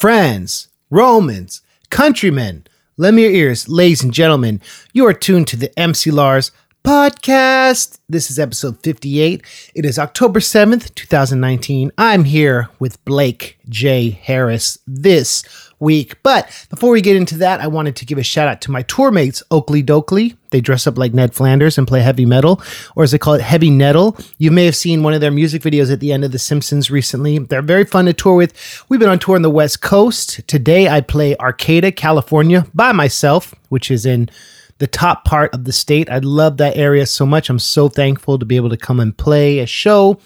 friends, Romans, countrymen, lend me your ears, ladies and gentlemen. You are tuned to the MC Lars podcast. This is episode 58. It is October 7th, 2019. I'm here with Blake J. Harris this week. But before we get into that, I wanted to give a shout out to my tour mates, Okilly Dokilly. They dress up like Ned Flanders and play heavy metal, or as they call it, heavy nettle. You may have seen one of their music videos at the end of The Simpsons recently. They're very fun to tour with. We've been on tour on the West Coast. Today I play Arcata, California by myself, which is in the top part of the state. I love that area so much. I'm so thankful to be able to come and play a show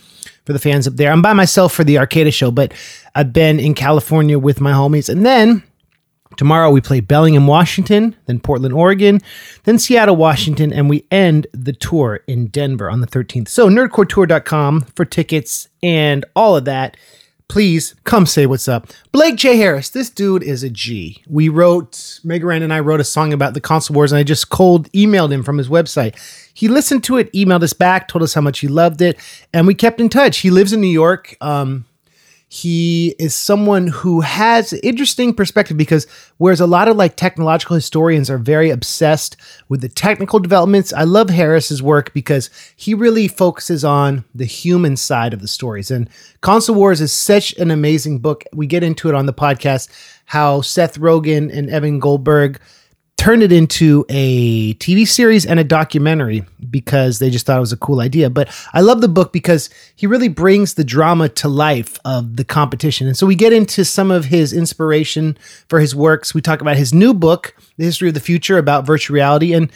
for the fans up there. I'm by myself for the Arcata show, but I've been in California with my homies. And then tomorrow we play Bellingham, Washington, then Portland, Oregon, then Seattle, Washington, and we end the tour in Denver on the 13th. So nerdcoretour.com for tickets and all of that please come say what's up. Blake J. Harris, this dude is a G. We wrote, Mega Ran and I wrote a song about the console wars, and I just cold emailed him from his website. He listened to it, emailed us back, told us how much he loved it, and we kept in touch. He lives in New York. Um, he is someone who has interesting perspective because whereas a lot of like technological historians are very obsessed with the technical developments i love harris's work because he really focuses on the human side of the stories. And console wars is such an amazing book. We get into it on the podcast how seth rogen and evan goldberg turned it into a TV series and a documentary because they just thought it was a cool idea. But I love the book because he really brings the drama to life of the competition. And so we get into some of his inspiration for his works. We talk about his new book, The History of the Future, about virtual reality. And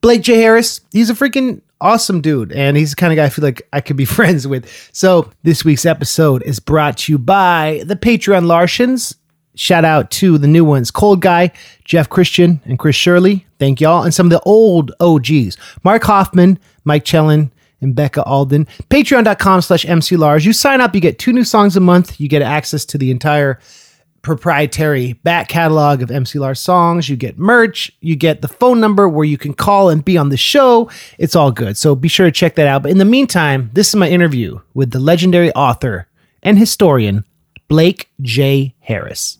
Blake J. Harris, he's a freaking awesome dude. And he's the kind of guy I feel like I could be friends with. So this week's episode is brought to you by the Patreon Larshins Shout out to the new ones Cold Guy, Jeff Christian, and Chris Shirley. Thank y'all. And some of the old OGs Mark Hoffman, Mike Chellen, and Becca Alden. Patreon.com slash MC Lars. You sign up, you get two new songs a month. You get access to the entire proprietary back catalog of MC Lars songs. You get merch. You get the phone number where you can call and be on the show. It's all good. So be sure to check that out. But in the meantime, this is my interview with the legendary author and historian, Blake J. Harris.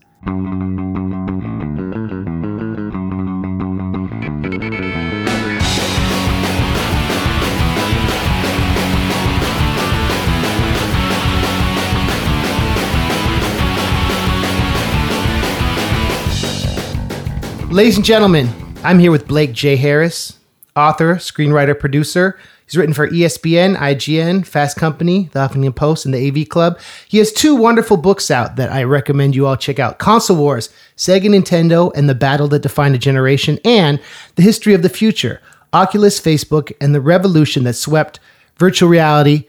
Ladies and gentlemen, I'm here with Blake J. Harris, author, screenwriter, producer, He's written for ESPN, IGN, Fast Company, The Huffington Post, and the AV Club. He has two wonderful books out that I recommend you all check out Console Wars, Sega Nintendo, and the Battle That Defined a Generation, and The History of the Future, Oculus, Facebook, and the Revolution That Swept Virtual Reality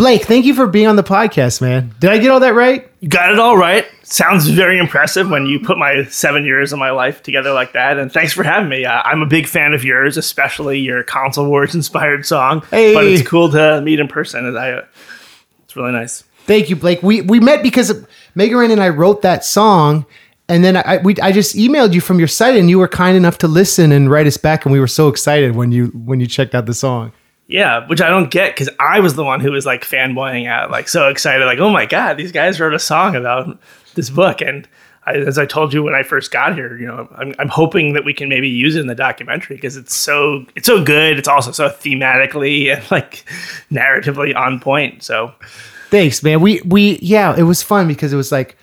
Blake, thank you for being on the podcast, man. Did I get all that right? You got it all right. Sounds very impressive when you put my seven years of my life together like that. And thanks for having me. Uh, I'm a big fan of yours, especially your console wars inspired song. Hey. But it's cool to meet in person. I, uh, it's really nice. Thank you, Blake. We we met because Mega Ran and I wrote that song, and then I we I just emailed you from your site, and you were kind enough to listen and write us back, and we were so excited when you when you checked out the song. Yeah, which I don't get because I was the one who was like fanboying out, like so excited, like, oh my God, these guys wrote a song about this book. And I, as I told you when I first got here, you know, I'm, I'm hoping that we can maybe use it in the documentary because it's so it's so good. It's also so thematically and like narratively on point. So thanks, man. We we yeah, it was fun because it was like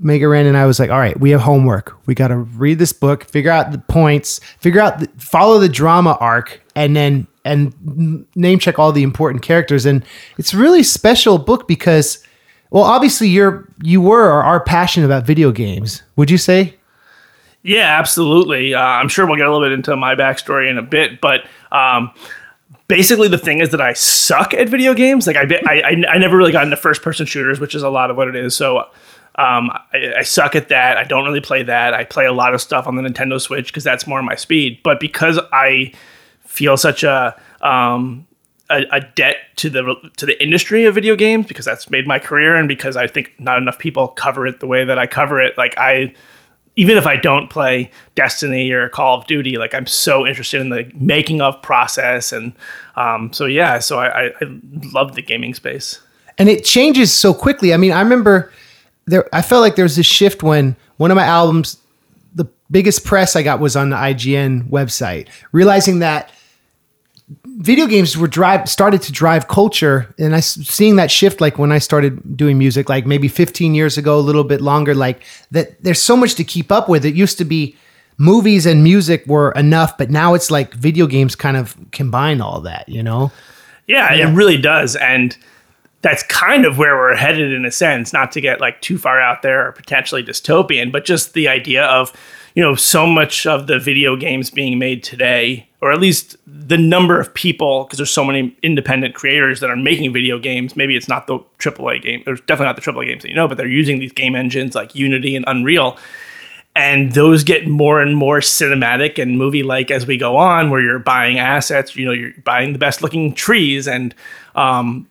Mega Ran and I was like, all right, we have homework. We got to read this book, figure out the points, figure out, the, follow the drama arc, and then and name check all the important characters. And it's a really special book because, well, obviously you're you were or are passionate about video games. Would you say? Yeah, absolutely. Uh, I'm sure we'll get a little bit into my backstory in a bit, but um, basically the thing is that I suck at video games. Like I, I, I never really got into first person shooters, which is a lot of what it is. So um, I, I, suck at that. I don't really play that. I play a lot of stuff on the Nintendo Switch because that's more my speed. But because I feel such a, um, a, a debt to the to the industry of video games because that's made my career and because I think not enough people cover it the way that I cover it. Like I, even if I don't play Destiny or Call of Duty, like I'm so interested in the making of process and um, so yeah. So I, I, I love the gaming space. And it changes so quickly. I mean, I remember there. I felt like there was this shift when one of my albums, the biggest press I got was on the IGN website. Realizing that video games were drive started to drive culture and i seeing that shift like when i started doing music like maybe 15 years ago a little bit longer like that there's so much to keep up with it used to be movies and music were enough but now it's like video games kind of combine all that you know Yeah, it really does. And that's kind of where we're headed in a sense, not to get like too far out there or potentially dystopian, but just the idea of, you know, so much of the video games being made today, or at least the number of people, because there's so many independent creators that are making video games. Maybe it's not the AAA game, or definitely not the AAA games that you know, but they're using these game engines like Unity and Unreal and those get more and more cinematic and movie like as we go on where you're buying assets you know you're buying the best looking trees and um,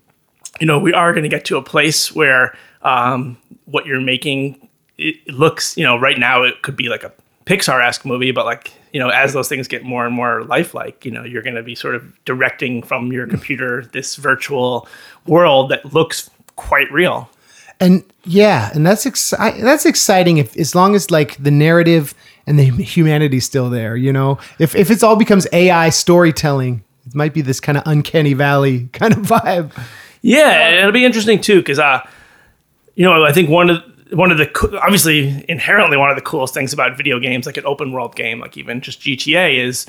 you know we are going to get to a place where um, what you're making it looks you know right now it could be like a pixar-esque movie but like you know as those things get more and more lifelike you know you're going to be sort of directing from your computer this virtual world that looks quite real. And yeah and that's exci- that's exciting if as long as like the narrative and the humanity's still there you know? If if it's all becomes ai storytelling it might be this kind of uncanny valley kind of vibe. Yeah, it'll be interesting too because uh, you know, I think one of one of the co- obviously inherently one of the coolest things about video games, like an open world game, like even just GTA, is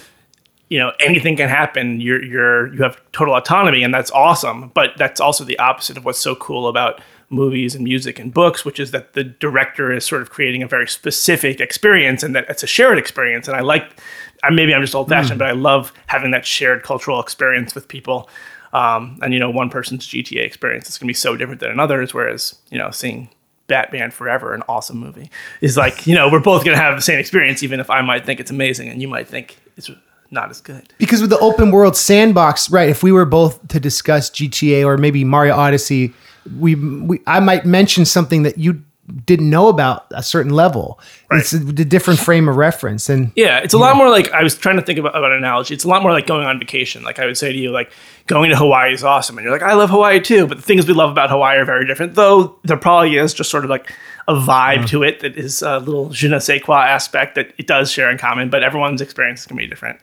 you know anything can happen. You're you're you have total autonomy, and that's awesome. But that's also the opposite of what's so cool about movies and music and books, which is that the director is sort of creating a very specific experience, and that it's a shared experience. And I like, I maybe I'm just old fashioned, but I love having that shared cultural experience with people. Um, and you know, one person's GTA experience is going to be so different than another's. Whereas you know, seeing Batman Forever, an awesome movie, is like you know, we're both going to have the same experience, even if I might think it's amazing and you might think it's not as good. because with the open world sandbox right if we were both to discuss gta or maybe mario odyssey we, we i might mention something that you didn't know about a certain level it's a, a different frame of reference and Yeah, it's a lot more like I was trying to think about, about an analogy. It's a lot more like going on vacation. Like I would say to you, like going to Hawaii is awesome, and you're like, I love Hawaii too. But the things we love about Hawaii are very different. Though there probably is just sort of like a vibe to it that is a little je ne sais quoi aspect that it does share in common. But everyone's experience is gonna be different.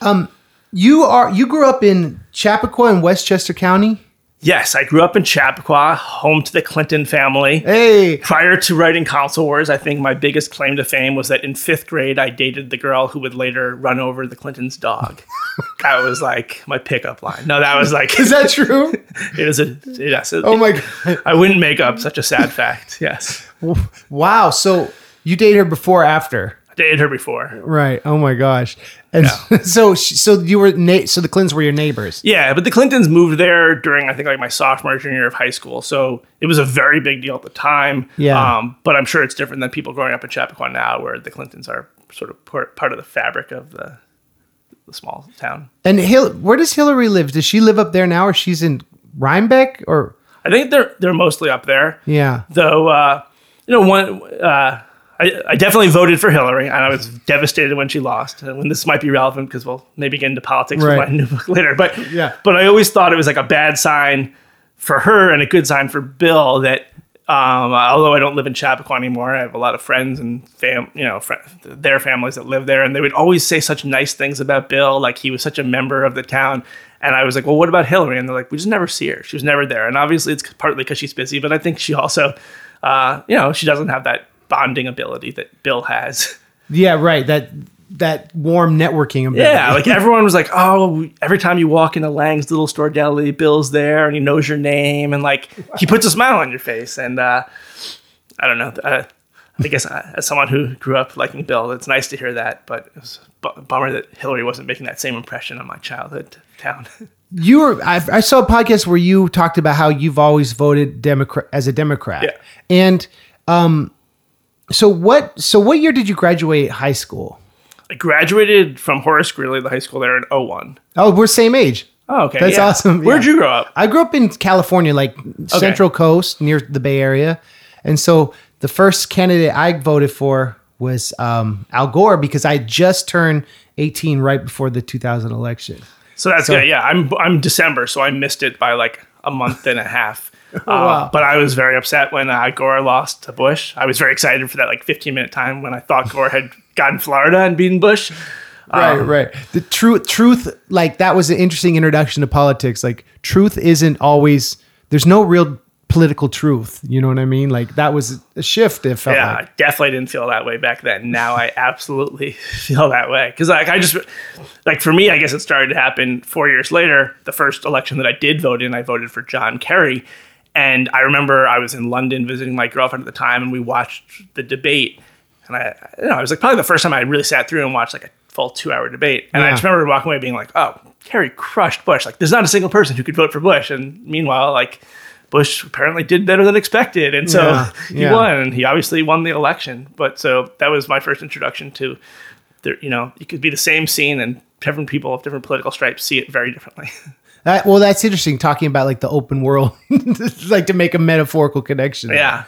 Um, you are you grew up in chappaqua in westchester county Yes, I grew up in Chappaqua, home to the Clinton family. hey Prior to writing Console Wars, I think my biggest claim to fame was that in fifth grade, I dated the girl who would later run over the Clintons' dog. that was like my pickup line. No, that was like is that true it is a yes. oh my god I wouldn't make up such a sad fact. Yes, wow so you dated her before or after I dated her before. right oh my gosh and so so you were na- so the clintons were your neighbors Yeah, but the Clintons moved there during I think like my sophomore junior year of high school, so it was a very big deal at the time. Yeah. Um, but I'm sure it's different than people growing up in Chappaqua now, where the Clintons are sort of part, part of the fabric of the the small town. and Hil- where does hillary live does she live up there now or she's in rhinebeck or I think they're they're mostly up there. yeah Though, uh, you know, one, uh, I, I definitely voted for Hillary, and I was devastated when she lost. And when this might be relevant, because we'll maybe get into politics Right. with my new book later. But Yeah. but I always thought it was like a bad sign for her and a good sign for Bill that. Um, although I don't live in Chappaqua anymore, I have a lot of friends and fam, you know, fr- their families that live there, and they would always say such nice things about Bill, like he was such a member of the town. And I was like, well, what about Hillary? And they're like, we just never see her. She was never there. And obviously, it's partly because she's busy, but I think she also, uh, you know, she doesn't have that bonding ability that Bill has. Yeah, right. That that warm networking ability. Yeah, like everyone was like, oh, every time you walk into Lange's little store deli, Bill's there and he knows your name and like he puts a smile on your face. And uh, I don't know. Uh, I guess uh, as someone who grew up liking Bill, it's nice to hear that. But it was a bummer that Hillary wasn't making that same impression on my childhood town. you were. I, I saw a podcast where you talked about how you've always voted Democrat as a Democrat. Yeah. And um, so what? So what year did you graduate high school? I graduated from Horace Greeley, the high school there in 01. Oh, we're same age. Oh, okay. That's yeah. awesome, Where'd you grow up? I grew up in California, like Central Coast, near the Bay Area, and so the first candidate I voted for was um, Al Gore because I just turned 18 right before the 2000 election. So that's good. Yeah, I'm I'm December, so I missed it by like a month and a half. Uh, wow. But I was very upset when uh, Gore lost to Bush. I was very excited for that like 15 minute time when I thought Gore had gotten Florida and beaten Bush. Right, right. The truth, truth, like that was an interesting introduction to politics. Like, truth isn't always. There's no real political truth. You know what I mean? Like that was a shift. It felt Yeah, like. I definitely didn't feel that way back then. Now I absolutely feel that way because like I just like for me, I guess it started to happen four years later. The first election that I did vote in, I voted for John Kerry, and I remember I was in London visiting my girlfriend at the time, and we watched the debate. And I, you know, it was like probably the first time I really sat through and watched like a full two-hour debate. And I just remember walking away being like, "Oh, Kerry crushed Bush. Like, there's not a single person who could vote for Bush." And meanwhile, like. Bush apparently did better than expected, and so Yeah, he yeah. won, and he obviously won the election. But so that was my first introduction to, the, you know, it could be the same scene, and different people of different political stripes see it very differently. That, well, that's interesting. Talking about like the open world, like to make a metaphorical connection. yeah,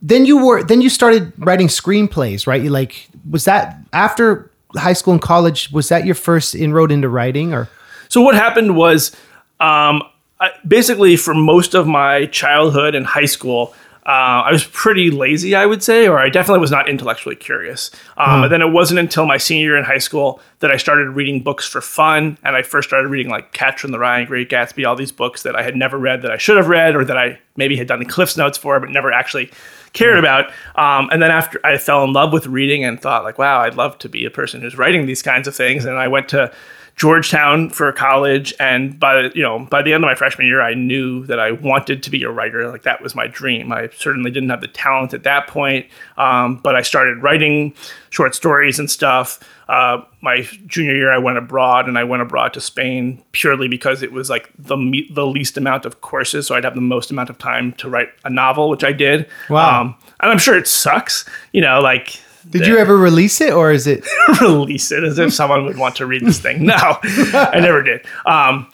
Then you were. Then you started writing screenplays, right? You like was that after high school and college? Was that your first inroad into writing, or? So what happened was, um, I, basically for most of my childhood and high school, uh, I was pretty lazy, I would say, or I definitely was not intellectually curious. Um, And then it wasn't until my senior year in high school that I started reading books for fun, and I first started reading like Catcher in the Rye, Great Gatsby, all these books that I had never read that I should have read, or that I maybe had done the Cliffs Notes for, but never actually cared about. Um, and then after I fell in love with reading and thought like, wow, I'd love to be a person who's writing these kinds of things. And I went to Georgetown for college, and by you know by the end of my freshman year, I knew that I wanted to be a writer. Like that was my dream. I certainly didn't have the talent at that point, um, but I started writing short stories and stuff. Uh, my junior year, I went abroad, and I went abroad to Spain purely because it was like the me- the least amount of courses, so I'd have the most amount of time to write a novel, which I did. Wow. Um, and I'm sure it sucks, you know, like. Did you ever release it, or is it? release it as if someone would want to read this thing. No, I never did. Um,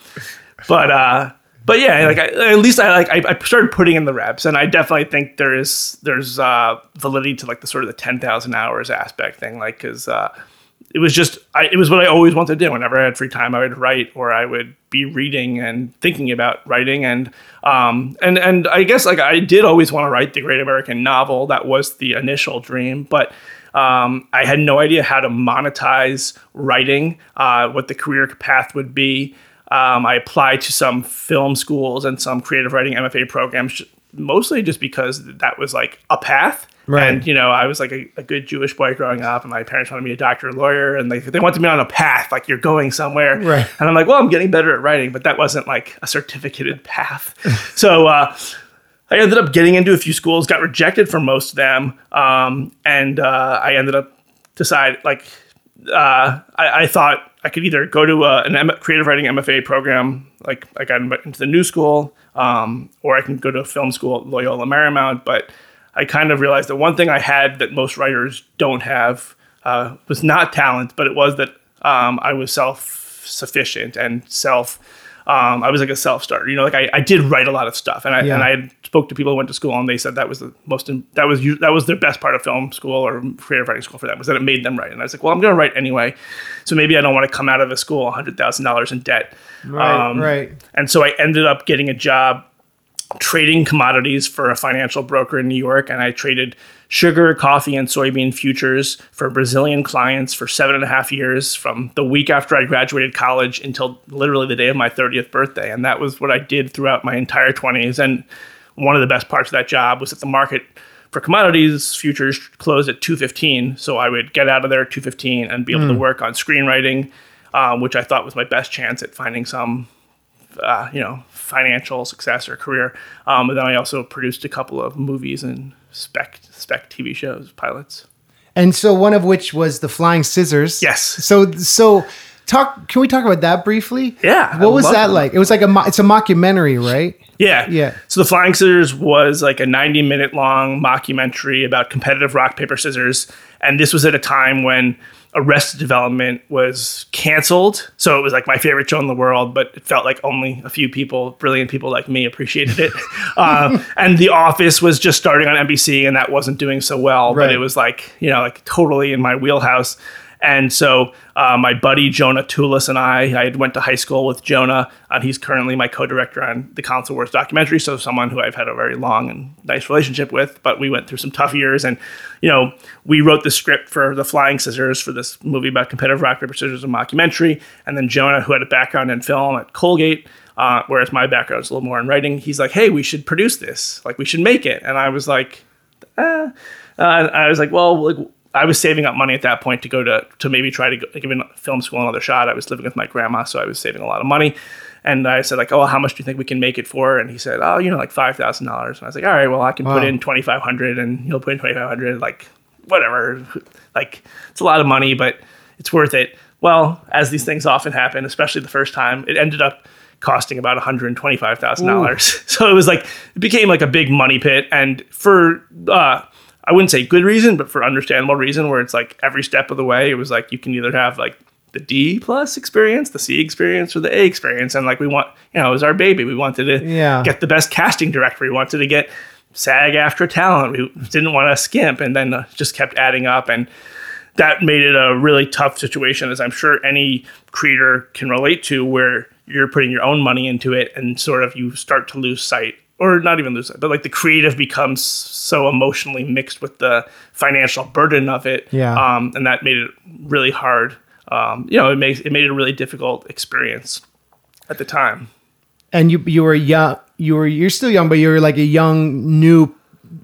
but uh, but yeah, like I, at least I like I, I started putting in the reps, and I definitely think there is there's uh, validity to like the sort of the ten thousand hours aspect thing, like because uh, it was just I, it was what I always wanted to do. Whenever I had free time, I would write or I would be reading and thinking about writing and um and and I guess like I did always want to write the great American novel. That was the initial dream, but um, I had no idea how to monetize writing, uh, what the career path would be. Um, I applied to some film schools and some creative writing MFA programs, mostly just because that was like a path. Right. And you know, I was like a, a good Jewish boy growing up, and my parents wanted me a doctor, or lawyer, and they they wanted me on a path, like you're going somewhere. Right. And I'm like, well, I'm getting better at writing, but that wasn't like a certificated path. so uh, I ended up getting into a few schools, got rejected from most of them, um, and uh, I ended up decide like uh, I, I thought I could either go to a, an M- creative writing MFA program, like I got into the new school, um, or I can go to a film school at Loyola Marymount. But I kind of realized that one thing I had that most writers don't have uh, was not talent, but it was that um, I was self sufficient and self. Um, I was like a self starter, you know. Like I, I did write a lot of stuff, and I Yeah. and I spoke to people who went to school, and they said that was the most that was that was the best part of film school or creative writing school for them was that it made them write. And I was like, well, I'm going to write anyway, so maybe I don't want to come out of the school hundred thousand dollars in debt. Right, Um, right. And so I ended up getting a job trading commodities for a financial broker in New York, and I traded sugar, coffee, and soybean futures for Brazilian clients for seven and a half years from the week after I graduated college until literally the day of my 30th birthday. And that was what I did throughout my entire 20s. And one of the best parts of that job was that the market for commodities futures closed at 215 so i would get out of there at 215 and be able to work on screenwriting um, which i thought was my best chance at finding some uh, you know financial success or career. Um, and then I also produced a couple of movies and spec spec TV shows pilots. And so one of which was the Flying Scissors. Yes. So so talk. Can we talk about that briefly? Yeah, I What was that them. like? It was like a mo- it's a mockumentary, right? Yeah, Yeah. So the Flying Scissors was like a 90 minute long mockumentary about competitive rock paper scissors, and this was at a time when Arrested Development was canceled. So it was like my favorite show in the world, but it felt like only a few people, brilliant people like me, appreciated it. um, and The Office was just starting on NBC, and that wasn't doing so well. But it was like you know like totally in my wheelhouse. And so uh, my buddy Jonah Tulis and I, I went to high school with Jonah, and he's currently my co-director on the Console Wars documentary. So someone who I've had a very long and nice relationship with. But we went through some tough years, and you know, we wrote the script for the Flying Scissors for this movie about competitive rock paper scissors, and mockumentary. And then Jonah, who had a background in film at Colgate, uh, whereas my background is a little more in writing, he's like, "Hey, we should produce this. Like, we should make it." And I was like, eh. Uh, I was like, well, like, I was saving up money at that point to go to to maybe try to go, give film school another shot. I was living with my grandma, so I was saving a lot of money. And I said like, oh, how much do you think we can make it for? And he said, oh, you know, like five thousand dollars. And I was like, all right, well, I can wow. put in twenty five hundred, and he'll put in twenty five hundred. Like, whatever. Like, it's a lot of money, but it's worth it. Well, as these things often happen, especially the first time, it ended up costing about one hundred twenty five thousand dollars. So it was like it became like a big money pit. And for uh, I wouldn't say good reason, but for understandable reason, where it's like every step of the way, it was like you can either have like the D plus experience, the C experience, or the A experience. And like we want, you know, it was our baby. We wanted to yeah. get the best casting director. We wanted to get SAG-AFTRA talent. We didn't want to skimp, and then uh, just kept adding up. And that made it a really tough situation, as I'm sure any creator can relate to, where you're putting your own money into it and sort of you start to lose sight or not even lose it, but like the creative becomes so emotionally mixed with the financial burden of it. Yeah. Um, and that made it really hard. Um, you know, it makes it made it a really difficult experience at the time. And you you were young. You were you're still young, but you were like a young new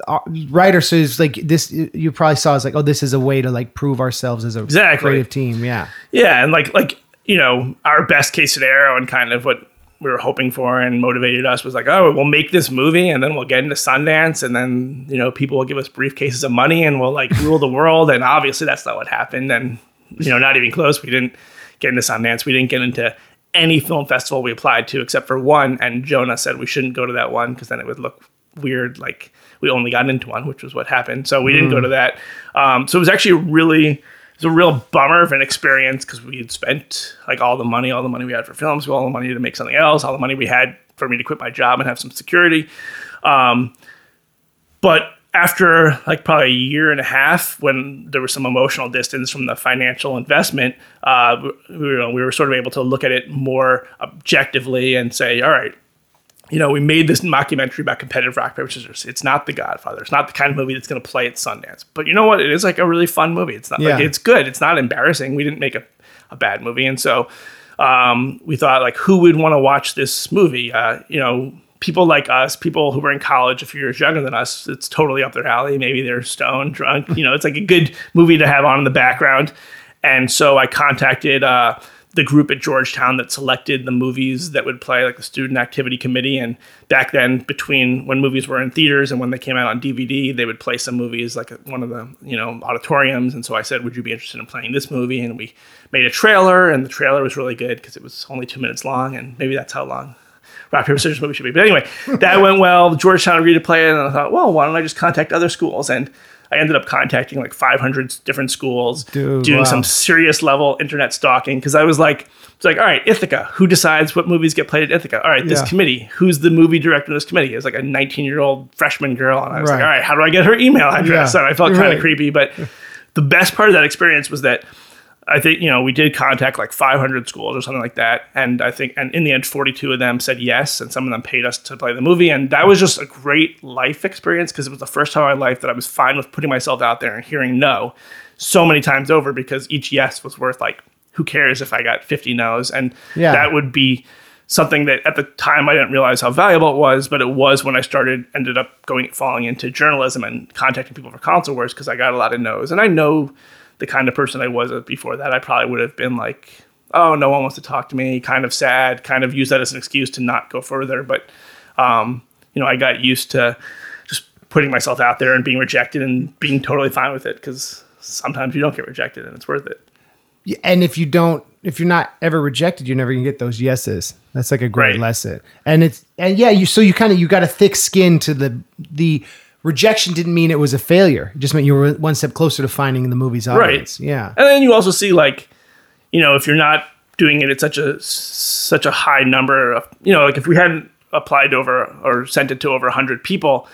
uh, writer. So it's like this. You probably saw as like, oh, this is a way to like prove ourselves as a exactly. creative team. Yeah. Yeah, and like like you know our best case scenario and kind of what we were hoping for and motivated us was like, oh, we'll make this movie and then we'll get into Sundance and then you know people will give us briefcases of money and we'll like rule the world. And obviously that's not what happened. And you know, not even close. We didn't get into Sundance. We didn't get into any film festival we applied to except for one. And Jonah said we shouldn't go to that one because then it would look weird. Like we only got into one, which was what happened. So we didn't go mm. to that. Um, so it was actually really was a real bummer of an experience because we had spent like all the money, all the money we had for films, all the money to make something else, all the money we had for me to quit my job and have some security. Um, but after like probably a year and a half, when there was some emotional distance from the financial investment, uh, we, we, we were sort of able to look at it more objectively and say, all right, you know, we made this mockumentary about competitive rock paper scissors. It's not The Godfather. It's not the kind of movie that's going to play at Sundance. But you know what? It is like a really fun movie. It's not yeah. like it's good. It's not embarrassing. We didn't make a, a bad movie, and so um, we thought like, who would want to watch this movie? Uh, you know, people like us, people who were in college a few years younger than us. It's totally up their alley. Maybe they're stoned, drunk. You know, it's like a good movie to have on in the background. And so I contacted. Uh, the group at Georgetown that selected the movies that would play, like the student activity committee. And back then, between when movies were in theaters and when they came out on DVD, they would play some movies like one of the you know auditoriums. And so I said, "Would you be interested in playing this movie?" And we made a trailer, and the trailer was really good because it was only two minutes long, and maybe that's how long rock paper scissors movie should be. But anyway, that went well. Georgetown agreed to play it, and I thought, well, why don't I just contact other schools and I ended up contacting like 500 different schools, Dude, doing wow. some serious level internet stalking because I was like, it's like, all right, Ithaca, who decides what movies get played at Ithaca? All right, this yeah. committee, who's the movie director of this committee? It's like a 19 year old freshman girl, and I was right. like, all right, how do I get her email address? Yeah. So I felt kind of right. creepy, but the best part of that experience was that I think you know we did contact like 500 schools or something like that, and I think and in the end 42 of them said yes, and some of them paid us to play the movie, and that was just a great life experience because it was the first time in my life that I was fine with putting myself out there and hearing no so many times over because each yes was worth like who cares if I got 50 no's, and yeah. that would be something that at the time I didn't realize how valuable it was, but it was when I started ended up going falling into journalism and contacting people for console wars because I got a lot of no's, and I know the kind of person I was before that, I probably would have been like, oh, no one wants to talk to me, kind of sad, kind of use that as an excuse to not go further. But, um, you know, I got used to just putting myself out there and being rejected and being totally fine with it because sometimes you don't get rejected and it's worth it. Yeah, And if you don't, if you're not ever rejected, you're never gonna get those yeses. That's like a great right. lesson. And it's and yeah, you so you kind of you got a thick skin to the the rejection didn't mean it was a failure. It just meant you were one step closer to finding the movie's audience. Right. Yeah. And then you also see like, you know, if you're not doing it at such a such a high number of, you know, like if we hadn't applied to over or sent it to over 100 people,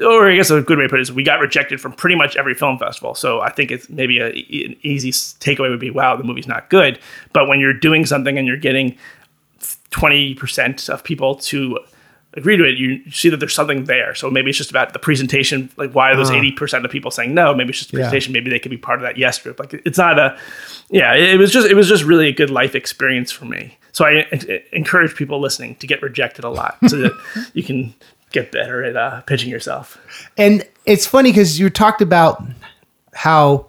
or I guess a good way to put it is we got rejected from pretty much every film festival. So I think it's maybe a, an easy takeaway would be, wow, the movie's not good. But when you're doing something and you're getting 20% of people to agree to it, you see that there's something there. So maybe it's just about the presentation. Like, why are those Uh. eighty percent of people saying no? Maybe it's just the Yeah. presentation. Maybe they could be part of that yes group. Like, it's not a, yeah. It, it was just it was just really a good life experience for me. So I, I encourage people listening to get rejected a lot so that you can get better at uh, pitching yourself. And it's funny because you talked about how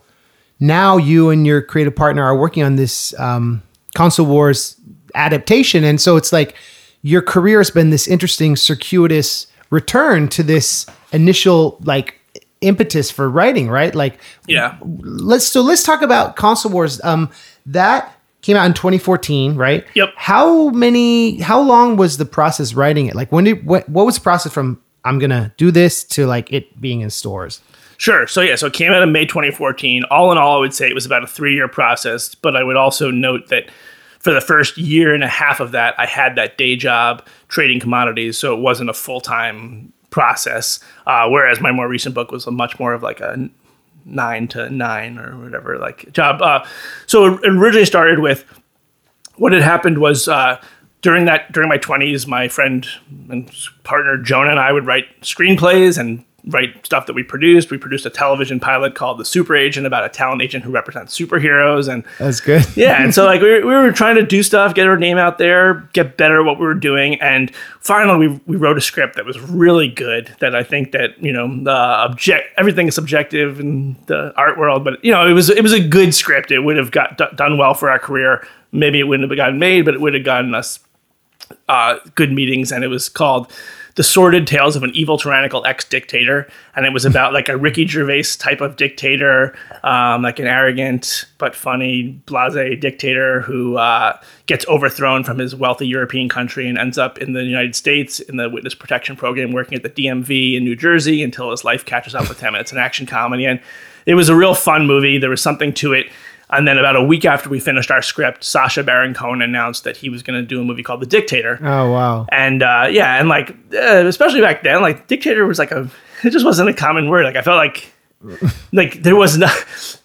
now you and your creative partner are working on this um, console wars adaptation, and so it's like your career has been this interesting circuitous return to this initial like impetus for writing, right? Like, Yeah. let's so let's talk about console wars. Um, that came out in 2014, right? Yep. How many? How long was the process writing it? Like, when did what? What was the process from I'm gonna do this to like it being in stores? Sure. So yeah, so it came out in May 2014. All in all, I would say it was about a three-year process. But I would also note that for the first year and a half of that, I had that day job trading commodities, so it wasn't a full-time process. Uh, whereas my more recent book was a much more of like a nine to nine or whatever like job. Uh, so it originally started with what had happened was uh, during that during my 20s my friend and partner jonah and i would write screenplays and write stuff that we produced. We produced a television pilot called the super agent about a talent agent who represents superheroes and That's good. yeah and so like we were, we were trying to do stuff get our name out there get better at what we were doing and finally we, we wrote a script that was really good that i think that you know the object everything is subjective in the art world but you know it was it was a good script. It would have got d- done well for our career. Maybe it wouldn't have gotten made but it would have gotten us uh, good meetings, and it was called "The Sordid Tales of an Evil Tyrannical Ex-Dictator," and it was about like a Ricky Gervais type of dictator, um, like an arrogant but funny, blasé dictator who uh, gets overthrown from his wealthy European country and ends up in the United States in the witness protection program, working at the DMV in New Jersey until his life catches up with him. And it's an action comedy, and it was a real fun movie. There was something to it. And then about a week after we finished our script, Sacha Baron Cohen announced that he was going to do a movie called The Dictator. Oh wow. And uh, yeah, and like uh, especially back then, like dictator was like a it just wasn't a common word. Like I felt like like there was not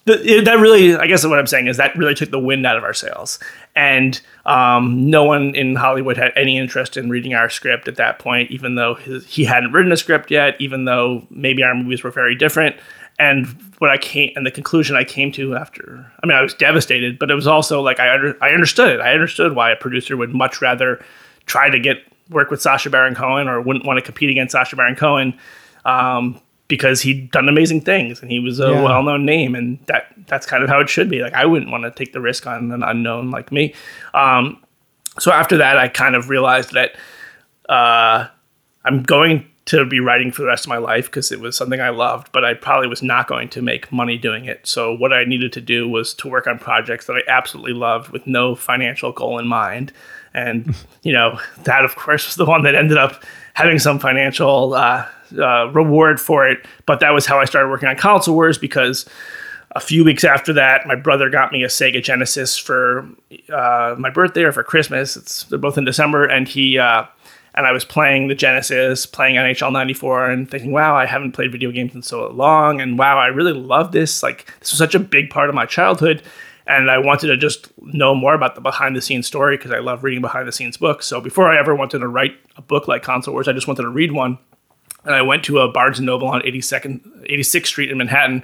that really. I guess what I'm saying is that really took the wind out of our sails, and um, no one in Hollywood had any interest in reading our script at that point, even though his, he hadn't written a script yet, even though maybe our movies were very different. And what I came and the conclusion I came to after, I mean, I was devastated, but it was also like I under, I understood it. I understood why a producer would much rather try to get work with Sacha Baron Cohen or wouldn't want to compete against Sacha Baron Cohen um, because he'd done amazing things and he was a Yeah. well-known name, and that that's kind of how it should be. Like I wouldn't want to take the risk on an unknown like me. Um, so after that, I kind of realized that uh, I'm going to be writing for the rest of my life because it was something I loved, but I probably was not going to make money doing it. So what I needed to do was to work on projects that I absolutely loved with no financial goal in mind. And you know that, of course, was the one that ended up having some financial uh, uh, reward for it. But that was how I started working on Console Wars because a few weeks after that, my brother got me a Sega Genesis for uh, my birthday or for Christmas. It's they're both in December, and he uh, and I was playing the Genesis, playing NHL '94, and thinking, "Wow, I haven't played video games in so long," and "Wow, I really love this. Like, this was such a big part of my childhood." And I wanted to just know more about the behind the scenes story because I love reading behind the scenes books. So before I ever wanted to write a book like Console Wars, I just wanted to read one. And I went to a Barnes and Noble on 82nd, 86th Street in Manhattan,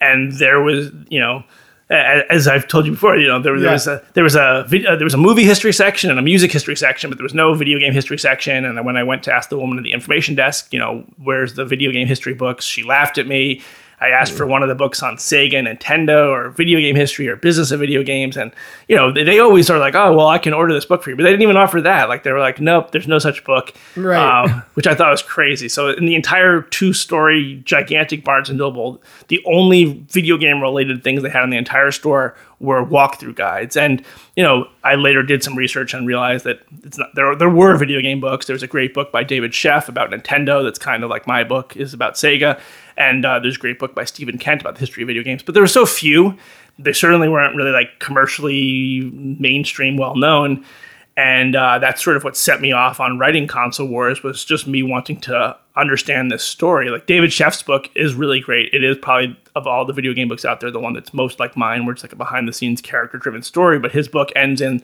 and there was you know as I've told you before, you know there, there was a there was a vid- uh, there was a movie history section and a music history section, but there was no video game history section. And when I went to ask the woman at the information desk, you know, where's the video game history books? She laughed at me. I asked for one of the books on Sega, Nintendo, or video game history, or business of video games, and you know they, they always are like, "Oh, well, I can order this book for you," but they didn't even offer that. Like they were like, "Nope, there's no such book," Right. Um, which I thought was crazy. So in the entire two-story gigantic Barnes and Noble, the only video game related things they had in the entire store were walkthrough guides. And you know, I later did some research and realized that it's not there. There were video game books. There's a great book by David Sheff about Nintendo. That's kind of like my book is about Sega. And uh, there's a great book by Steven Kent about the history of video games. But there were so few. They certainly weren't really like commercially mainstream, well known and uh, that's sort of what set me off on writing console wars was just me wanting to understand this story. Like David Sheff's book is really great. It is probably of all the video game books out there, the one that's most like mine, where it's like a behind the scenes character driven story. But his book ends in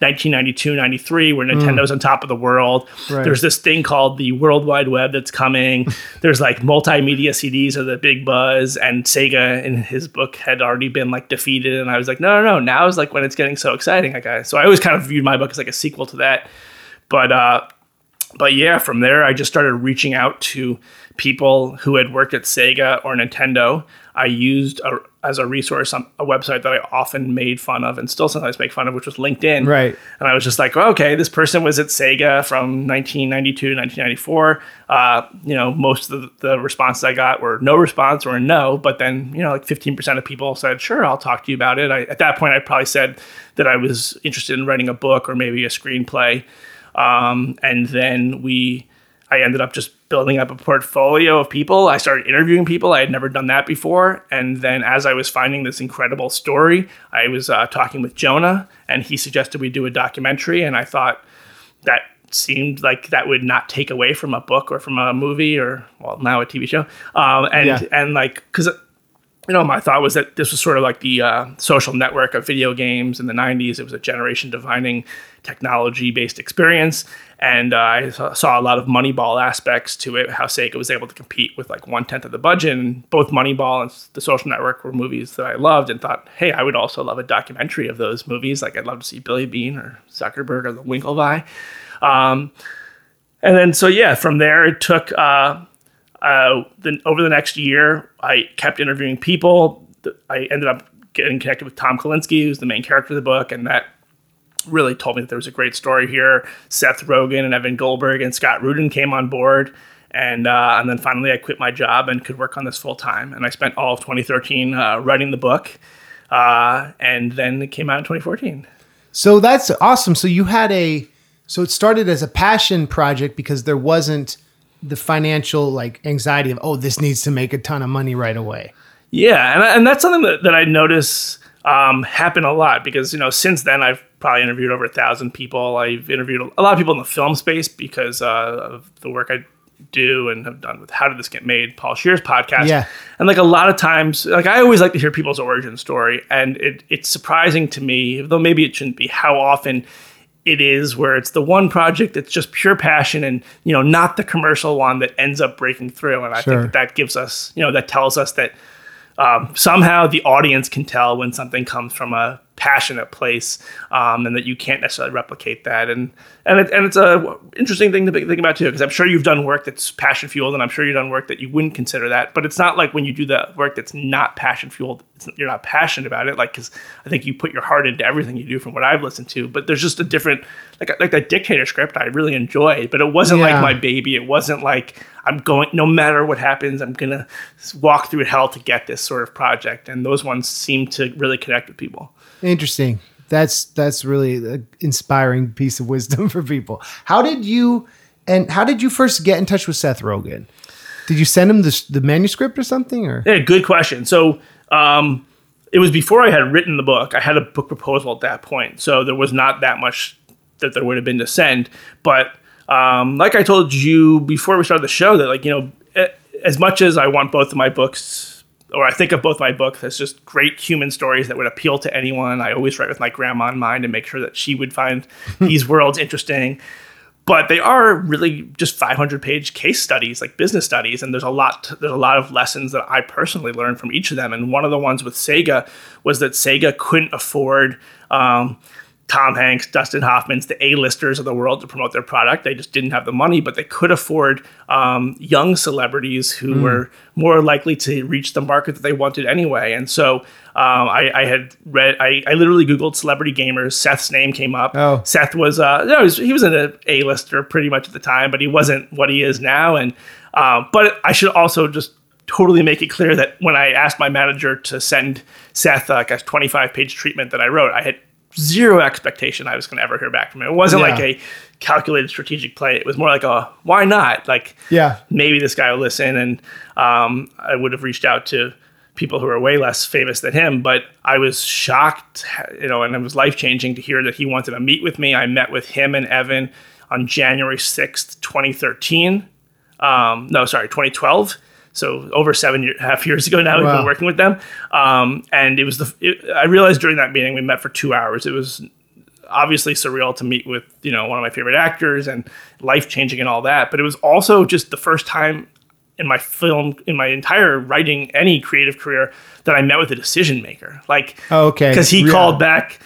1992, 93, where Nintendo's on top of the world. Right. There's this thing called the World Wide Web that's coming. There's like multimedia CDs are the big buzz, and Sega in his book had already been like defeated. And I was like, no, no, no. Now is like when it's getting so exciting. Like I, so I always kind of viewed my book as like a sequel to that. But uh, but yeah, from there I just started reaching out to people who had worked at Sega or Nintendo. I used a, as a resource on a website that I often made fun of and still sometimes make fun of, which was LinkedIn. Right. And I was just like, well, okay, this person was at Sega from 1992 to 1994. Uh, you know, most of the, the responses I got were no response or no. But then, you know, like 15% of people said, sure, I'll talk to you about it. I, at that point, I probably said that I was interested in writing a book or maybe a screenplay. Um, and then we, I ended up just building up a portfolio of people. I started interviewing people. I had never done that before. And then as I was finding this incredible story, I was uh, talking with Jonah, and he suggested we do a documentary. And I thought that seemed like that would not take away from a book or from a movie or well now a TV show. Um, and Yeah. and like because you know, my thought was that this was sort of like the uh, social network of video games in the 90s. It was a generation defining technology based experience. And uh, I saw- a lot of Moneyball aspects to it, how Sega was able to compete with like one tenth of the budget. And both Moneyball and the social network were movies that I loved and thought, hey, I would also love a documentary of those movies. Like I'd love to see Billy Beane or Zuckerberg or the Winklevi. Um, and then, so yeah, from there, it took. Uh, uh, then over the next year, I kept interviewing people. I ended up getting connected with Tom Kalinske, who's the main character of the book, and that really told me that there was a great story here. Seth Rogen and Evan Goldberg and Scott Rudin came on board, and uh, and then finally I quit my job and could work on this full time. And I spent all of 2013 uh, writing the book, uh, and then it came out in 2014. So that's awesome. So you had a so it started as a passion project because there wasn't the financial like anxiety of oh this needs to make a ton of money right away. Yeah, and, and that's something that, that I notice um, happen a lot because you know since then I've probably interviewed over a thousand people. I've interviewed a lot of people in the film space because uh, of the work I do and have done with How Did This Get Made, Paul Scheer's podcast. Yeah. and like a lot of times, like I always like to hear people's origin story, and it, it's surprising to me, though maybe it shouldn't be, how often it is where it's the one project that's just pure passion and you know not the commercial one that ends up breaking through and i Sure. think that, that gives us you know that tells us that um, somehow the audience can tell when something comes from a passionate place um, and that you can't necessarily replicate that. And and, it, and it's a interesting thing to think about too because i'm sure you've done work that's passion fueled and i'm sure you've done work that you wouldn't consider that but it's not like when you do the work that's not passion fueled you're not passionate about it like because i think you put your heart into everything you do from what i've listened to but there's just a different like like that dictator script i really enjoyed but it wasn't Yeah. like my baby. It wasn't like i'm going no matter what happens i'm gonna walk through hell to get this sort of project and those ones seem to really connect with people Interesting. That's that's really an inspiring piece of wisdom for people. How did you and how did you first get in touch with Seth Rogen? Did you send him the, the manuscript or something or Yeah, good question. So um, it was before I had written the book. I had a book proposal at that point, so there was not that much that there would have been to send. But um, like I told you before we started the show, that like you know, as much as I want both of my books. Or I think of both my books as just great human stories that would appeal to anyone. I always write with my grandma in mind and make sure that she would find these worlds interesting but they are really just 500 page case studies like business studies and there's a lot there's a lot of lessons that i personally learned from each of them and one of the ones with sega was that sega couldn't afford um, tom hanks dustin hoffman's the a-listers of the world to promote their product. They just didn't have the money but they could afford um, young celebrities who were more likely to reach the market that they wanted anyway. And so um, I, I had read I, I literally googled celebrity gamers. Seth's name came up. Oh. Seth was uh no, he was, he was an A lister pretty much at the time, but he wasn't what he is now. And um, but I should also just totally make it clear that when I asked my manager to send Seth uh, like a 25 page treatment that I wrote, I had zero expectation I was going to ever hear back from him. It wasn't Yeah. like a calculated strategic play. It was more like a why not? Like Yeah. maybe this guy will listen. And um, I would have reached out to people who are way less famous than him. But I was shocked, you know, and it was life changing to hear that he wanted to meet with me. I met with him and Evan on January 6th, 2013. Um, no, sorry, 2012. So over seven year, half years ago now, we've been working with them. Um, and it was the. It, I realized during that meeting we met for two hours. It was obviously surreal to meet with you know one of my favorite actors and life changing and all that. But it was also just the first time in my film in my entire writing any creative career that I met with a decision maker. Like Oh, okay. because he Yeah. called back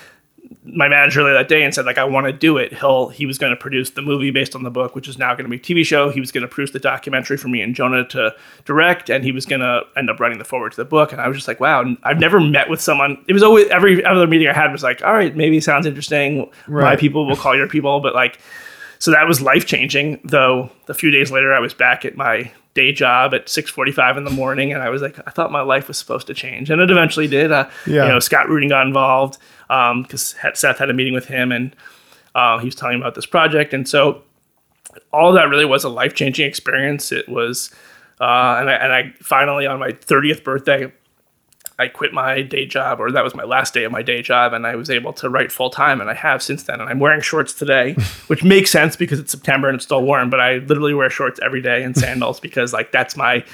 my manager earlier that day and said like I want to do it. He'll he was going to produce the movie based on the book, which is now going to be a TV show. He was going to produce the documentary for me and Jonah to direct, and he was going to end up writing the foreword to the book. And I was just like, wow, I've never met with someone. It was always every other meeting I had was like, all right, maybe it sounds interesting. My people will call your people, but like. So that was life changing. Though a few days later, I was back at my day job at 6:45 in the morning, and I was like, I thought my life was supposed to change, and it eventually did. Uh, Yeah. You know, Scott Rudin got involved because Seth had a meeting with him, and uh, he was telling me about this project, and so all that really was a life changing experience. It was, uh, and I and I finally on my 30th birthday. I quit my day job, or that was my last day of my day job, and I was able to write full time, and I have since then. And I'm wearing shorts today, which makes sense because it's September and it's still warm. But I literally wear shorts every day and sandals because like that's my,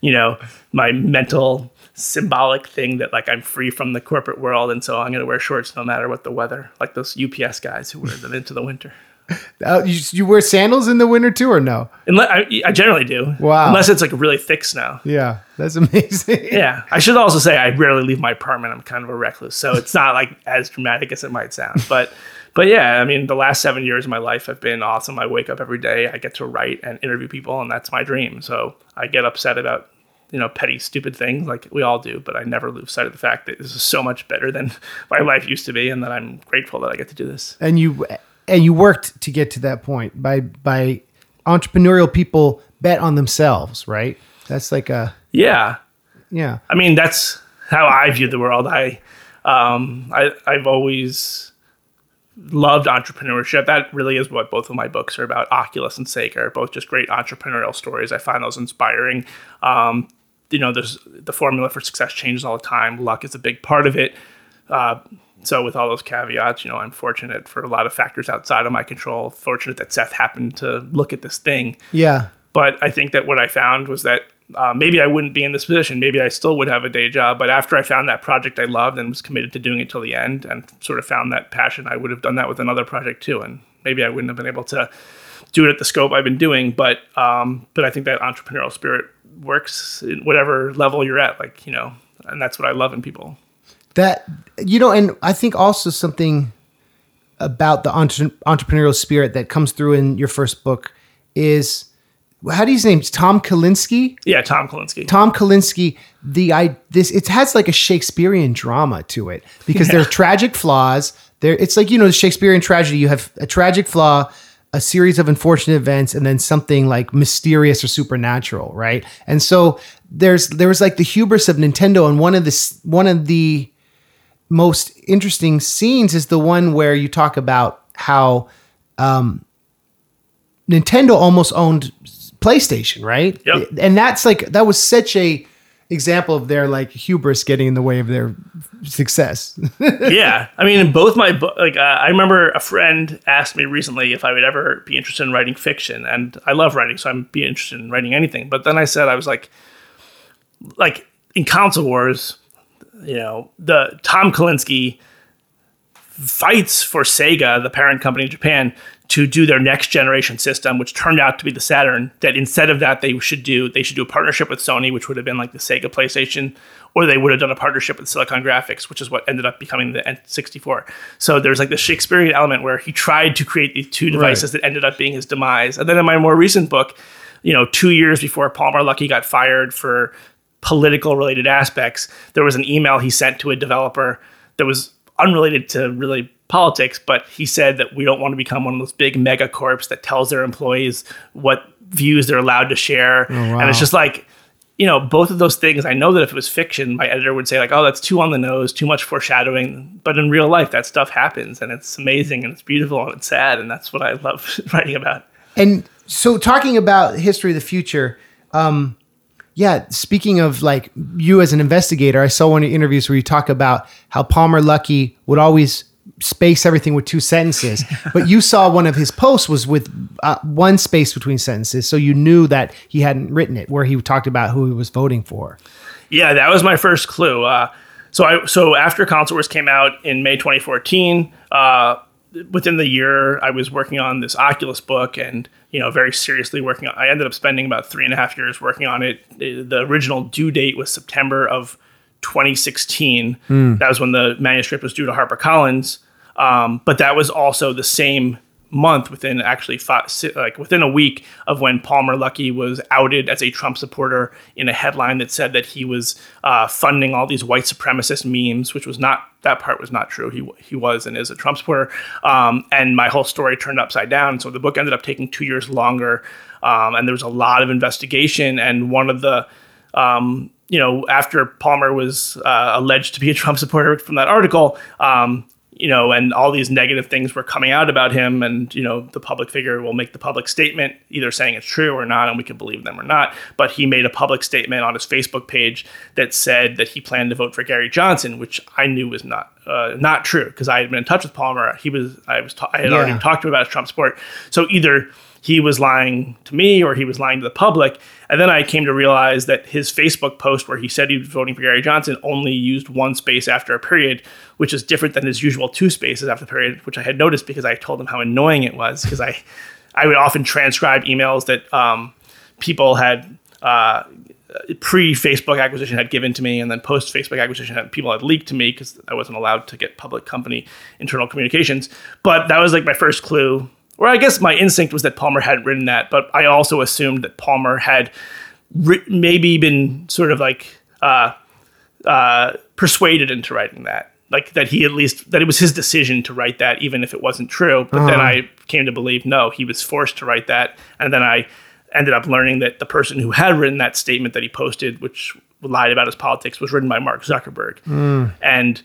you know, my mental symbolic thing that like I'm free from the corporate world, and so I'm gonna wear shorts no matter what the weather, like those UPS guys who wear them into the winter. Uh, you, you wear sandals in the winter too, or no? Unless, I, I generally do. Wow. Unless it's like really thick snow. Yeah, that's amazing. Yeah. I should also say I rarely leave my apartment. I'm kind of a recluse, so it's not like as dramatic as it might sound. But but yeah, I mean, the last seven years of my life have been awesome. I wake up every day, I get to write and interview people, and that's my dream. So I get upset about you know petty, stupid things like we all do, but I never lose sight of the fact that this is so much better than my life used to be, and that I'm grateful that I get to do this. and you and you worked to get to that point by by entrepreneurial people bet on themselves, right? That's like a Yeah. yeah. I mean, that's how I view the world. I, um, I, I've always loved entrepreneurship. That really is what both of my books are about. Oculus and Sega are both just great entrepreneurial stories. I find those inspiring. Um, you know, there's the formula for success changes all the time. Luck is a big part of it. Uh, so with all those caveats, you know, I'm fortunate for a lot of factors outside of my control. Fortunate that Seth happened to look at this thing Yeah. but I think that what I found was that uh, maybe I wouldn't be in this position. Maybe I still would have a day job. But after I found that project I loved and was committed to doing it till the end and sort of found that passion, I would have done that with another project too. And maybe I wouldn't have been able to do it at the scope I've been doing. But um, but I think that entrepreneurial spirit works in whatever level you're at. Like you know, and that's what I love in people. That you know, and I think also something about the entre- entrepreneurial spirit that comes through in your first book is how do you his name? Tom Kalinske. Yeah, Tom Kalinske. Tom Kalinske, the I this it has like a Shakespearean drama to it because there's tragic flaws. There, it's like you know the Shakespearean tragedy. You have a tragic flaw, a series of unfortunate events, and then something like mysterious or supernatural, right? And so there's there was like the hubris of Nintendo, and one of the one of the most interesting scenes is the one where you talk about how um, Nintendo almost owned PlayStation, right? Yep. And that's like that was such a example of their like hubris getting in the way of their success. yeah, I mean, in both my book, like uh, I remember a friend asked me recently if I would ever be interested in writing fiction, and I love writing, so I'm be interested in writing anything. But then I said I was like, like in console wars, you know, the Tom Kalinske fights for Sega, the parent company in Japan, to do their next generation system, which turned out to be the Saturn. That instead of that, they should do they should do a partnership with Sony, which would have been like the Sega PlayStation, or they would have done a partnership with Silicon Graphics, which is what ended up becoming the N64. So there's like the Shakespearean element where he tried to create these two devices that ended up being his demise. And then in my more recent book, you know, two years before Palmer Luckey got fired for political related aspects, there was an email he sent to a developer that was unrelated to really politics, but he said that we don't want to become one of those big mega corps that tells their employees what views they're allowed to share. And it's just like, you know, both of those things. I know that if it was fiction, my editor would say like, "Oh, that's too on the nose, too much foreshadowing." But in real life, that stuff happens, and it's amazing, and it's beautiful, and it's sad, and that's what I love writing about. and so talking about history of the future, um, yeah, speaking of like you as an investigator, I saw one of your interviews where you talk about how Palmer Luckey would always space everything with two sentences. but you saw one of his posts was with uh, one space between sentences, so you knew that he hadn't written it, where he talked about who he was voting for. Yeah, that was my first clue. Uh, so I so after Console Wars came out in May 2014, uh, within the year I was working on this Oculus book and you know very seriously working on. I ended up spending about three and a half years working on it. The original due date was September of 2016. Mm. That was when the manuscript was due to HarperCollins. Um, but that was also the same month within actually five, like within a week of when Palmer Luckey was outed as a Trump supporter in a headline that said that he was uh, funding all these white supremacist memes, which was not that part was not true. He he was and is a Trump supporter, um, and my whole story turned upside down. So the book ended up taking two years longer, um, and there was a lot of investigation. And one of the um, you know, after Palmer was uh, alleged to be a Trump supporter from that article, um, you know, and all these negative things were coming out about him, and you know, the public figure will make the public statement, either saying it's true or not, and we can believe them or not. But he made a public statement on his Facebook page that said that he planned to vote for Gary Johnson, which I knew was not uh, not true because I had been in touch with Palmer. He was I was ta- I had yeah. already talked to him about his Trump support. So either he was lying to me or he was lying to the public. And then I came to realize that his Facebook post where he said he was voting for Gary Johnson only used one space after a period, which is different than his usual two spaces after the period, which I had noticed because I told him how annoying it was because I I would often transcribe emails that um, people had uh, pre Facebook acquisition had given to me, and then post Facebook acquisition had, people had leaked to me because I wasn't allowed to get public company internal communications. But that was like my first clue or I guess my instinct was that Palmer hadn't written that, but I also assumed that Palmer had ri- maybe been sort of like uh, uh, persuaded into writing that. Like that he at least that it was his decision to write that, even if it wasn't true. But uh-huh. then I came to believe no, he was forced to write that, and then I ended up learning that the person who had written that statement that he posted, which lied about his politics, was written by Mark Zuckerberg, mm. and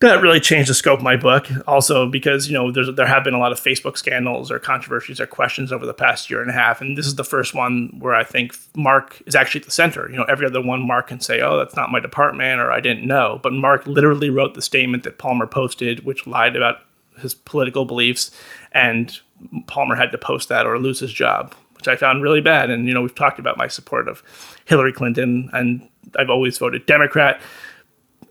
that really changed the scope of my book. Also, because you know there have been a lot of Facebook scandals or controversies or questions over the past year and a half, and this is the first one where I think Mark is actually at the center. You know, every other one Mark can say, "Oh, that's not my department," or "I didn't know," but Mark literally wrote the statement that Palmer posted, which lied about his political beliefs, and Palmer had to post that or lose his job, which I found really bad. And you know, we've talked about my support of Hillary Clinton, and I've always voted Democrat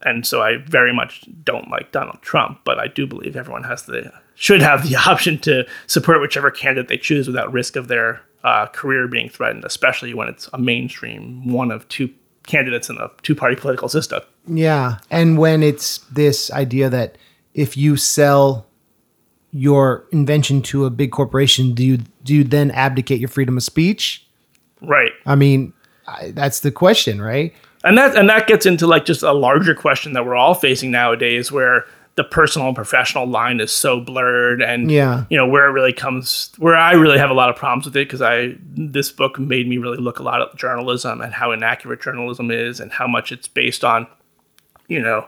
and so I very much don't like Donald Trump, but I do believe everyone has the should have the option to support whichever candidate they choose without risk of their uh, career being threatened, especially when it's a mainstream one of two candidates in a two party political system. Yeah, and when it's this idea that if you sell your invention to a big corporation, do you do you then abdicate your freedom of speech? Right. I mean, I, that's the question, right? And that and that gets into like just a larger question that we're all facing nowadays where the personal and professional line is so blurred and yeah. you know where it really comes where i really have a lot of problems with it because i this book made me really look a lot at journalism and how inaccurate journalism is and how much it's based on you know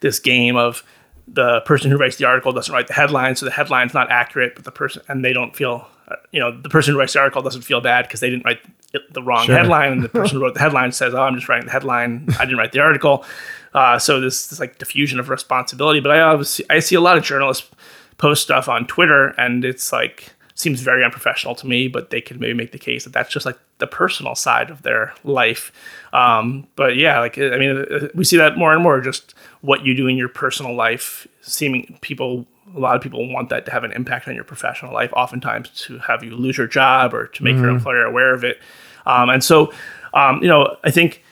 this game of the person who writes the article doesn't write the headline so the headline's not accurate but the person and they don't feel you know the person who writes the article doesn't feel bad because they didn't write the wrong sure. headline, and the person who wrote the headline says, "Oh, I'm just writing the headline. I didn't write the article." Uh, so this, this like diffusion of responsibility. But I obviously I see a lot of journalists post stuff on Twitter, and it's like seems very unprofessional to me. But they could maybe make the case that that's just like the personal side of their life. Um, but yeah, like I mean, uh, we see that more and more. Just what you do in your personal life, seeming people a lot of people want that to have an impact on your professional life, oftentimes to have you lose your job or to make mm-hmm. your employer aware of it. Um, and so, um, you know, I think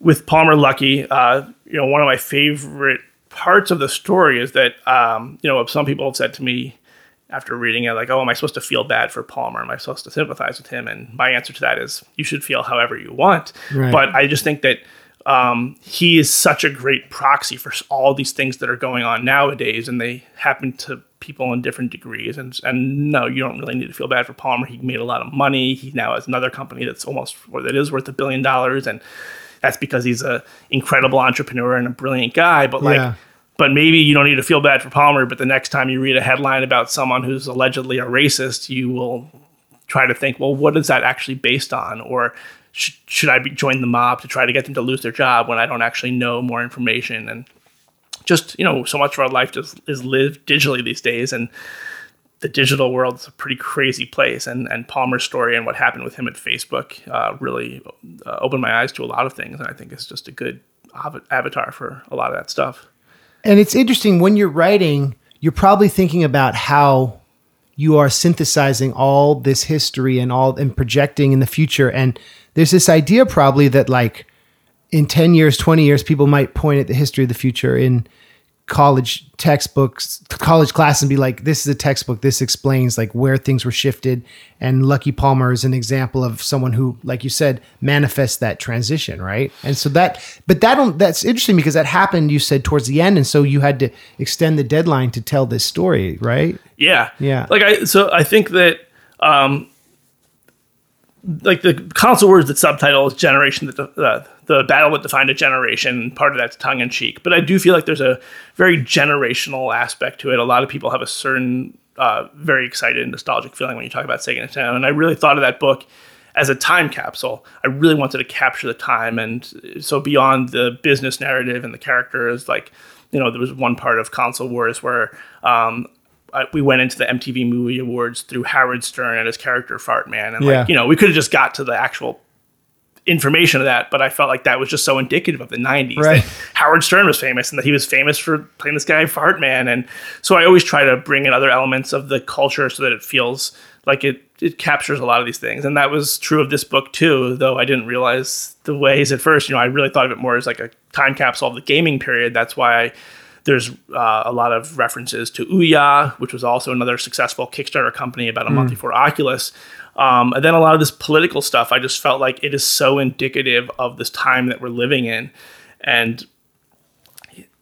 with Palmer Luckey, uh, you know, one of my favorite parts of the story is that, um, you know, some people have said to me after reading it, like, oh, am I supposed to feel bad for Palmer? Am I supposed to sympathize with him? And my answer to that is you should feel however you want. Right. But I just think that um, he is such a great proxy for all these things that are going on nowadays, and they happen to people in different degrees. And and no, you don't really need to feel bad for Palmer. He made a lot of money. He now has another company that's almost or that is worth a billion dollars, and that's because he's a incredible entrepreneur and a brilliant guy. But like. Yeah. But maybe you don't need to feel bad for Palmer. But the next time you read a headline about someone who's allegedly a racist, you will try to think, well, what is that actually based on? Or sh- should I be, join the mob to try to get them to lose their job when I don't actually know more information? And just you know so much of our life just is lived digitally these days and the digital world is a pretty crazy place and and palmer's story and what happened with him at facebook uh, really uh, opened my eyes to a lot of things and i think it's just a good av- avatar for a lot of that stuff And it's interesting when you're writing, you're probably thinking about how you are synthesizing all this history and all and projecting in the future. And there's this idea probably that like in 10 years, 20 years, people might point at the history of the future in college textbooks, college class and be like, this is a textbook. This explains like where things were shifted. And Luckey Palmer is an example of someone who, like you said, manifests that transition, right? And so that, but that don't, that's interesting because that happened, you said, towards the end. And so you had to extend the deadline to tell this story, right? Yeah. Yeah. Like I so I think that um like the Console Wars that subtitle is generation that the, uh, the battle that defined a generation part of that's tongue in cheek but i do feel like there's a very generational aspect to it. A lot of people have a certain uh, very excited and nostalgic feeling when you talk about sega nintendo. And i really thought of that book as a time capsule. I really wanted to capture the time. And so beyond the business narrative and the characters like you know there was one part of console wars where um, I, we went into the MTV Movie Awards through Howard Stern and his character Fart Man, and Yeah. like you know, we could have just got to the actual information of that, but I felt like that was just so indicative of the '90s. Right. Howard Stern was famous, and that he was famous for playing this guy Fart Man, and so I always try to bring in other elements of the culture so that it feels like it it captures a lot of these things, and that was true of this book too. Though I didn't realize the ways at first. You know, I really thought of it more as like a time capsule of the gaming period. That's why. I, there's uh, a lot of references to Ouya, which was also another successful Kickstarter company about a month before Oculus. Um, and then a lot of this political stuff, I just felt like it is so indicative of this time that we're living in. And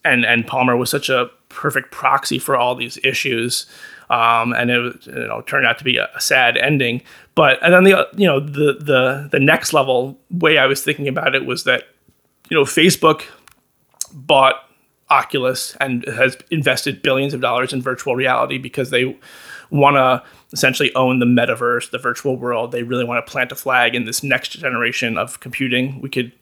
and and Palmer was such a perfect proxy for all these issues. Um, and it you know turned out to be a, a sad ending. But and then the you know the the the next level way I was thinking about it was that you know Facebook bought Oculus and has invested billions of dollars in virtual reality because they want to essentially own the metaverse, the virtual world. They really want to plant a flag in this next generation of computing. We could,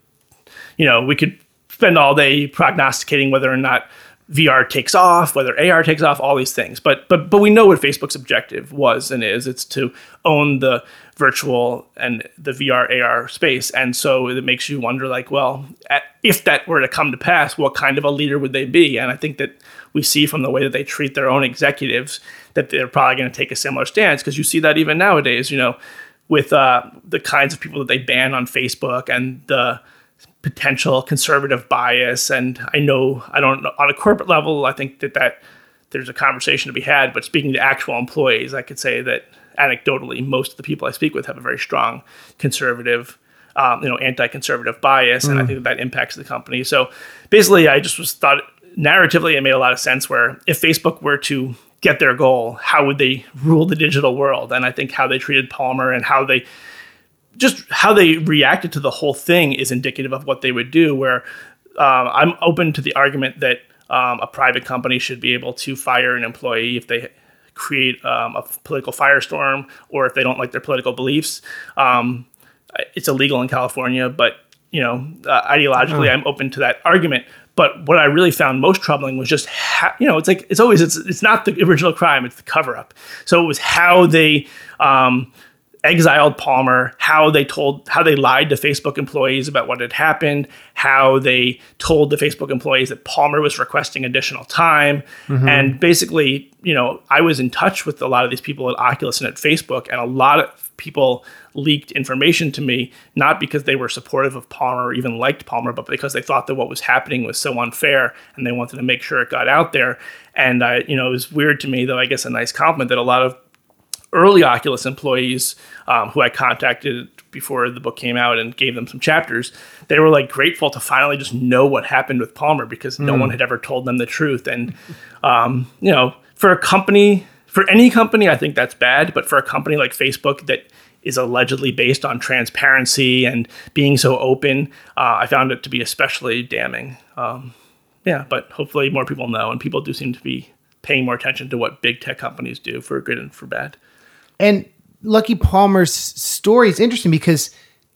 you know, we could spend all day prognosticating whether or not VR takes off, whether AR takes off, all these things. But but but we know what Facebook's objective was and is. It's to own the virtual and the VR AR space. And so it makes you wonder like, well, if that were to come to pass, what kind of a leader would they be? And I think that we see from the way that they treat their own executives that they're probably going to take a similar stance because you see that even nowadays, you know, with uh, the kinds of people that they ban on Facebook and the potential conservative bias. And I know, I don't know, on a corporate level, I think that, that there's a conversation to be had. But speaking to actual employees, I could say that anecdotally, most of the people I speak with have a very strong conservative, um, you know, anti-conservative bias, and I think that, that impacts the company. So basically, I just was thought narratively, it made a lot of sense. Where if Facebook were to get their goal, how would they rule the digital world? And I think how they treated Palmer and how they just how they reacted to the whole thing is indicative of what they would do. Where um, I'm open to the argument that um, a private company should be able to fire an employee if they create um, a political firestorm or if they don't like their political beliefs. Um, it's illegal in California, but you know, uh, ideologically, I'm open to that argument. But what I really found most troubling was just how, you know, it's like it's always it's it's not the original crime, it's the cover up. So it was how they um, exiled Palmer, how they told how they lied to Facebook employees about what had happened, how they told the Facebook employees that Palmer was requesting additional time. Mm-hmm. And basically, you know, I was in touch with a lot of these people at Oculus and at Facebook, and a lot of people leaked information to me, not because they were supportive of Palmer or even liked Palmer, but because they thought that what was happening was so unfair and they wanted to make sure it got out there. And I, you know, it was weird to me, though I guess a nice compliment that a lot of early Oculus employees um, who I contacted before the book came out and gave them some chapters, they were like grateful to finally just know what happened with Palmer because no one had ever told them the truth. And, um, you know, for a company, for any company, I think that's bad. But for a company like Facebook that is allegedly based on transparency and being so open, uh, I found it to be especially damning. Um, yeah, but hopefully more people know, and people do seem to be paying more attention to what big tech companies do for good and for bad. And Luckey Palmer's story is interesting because,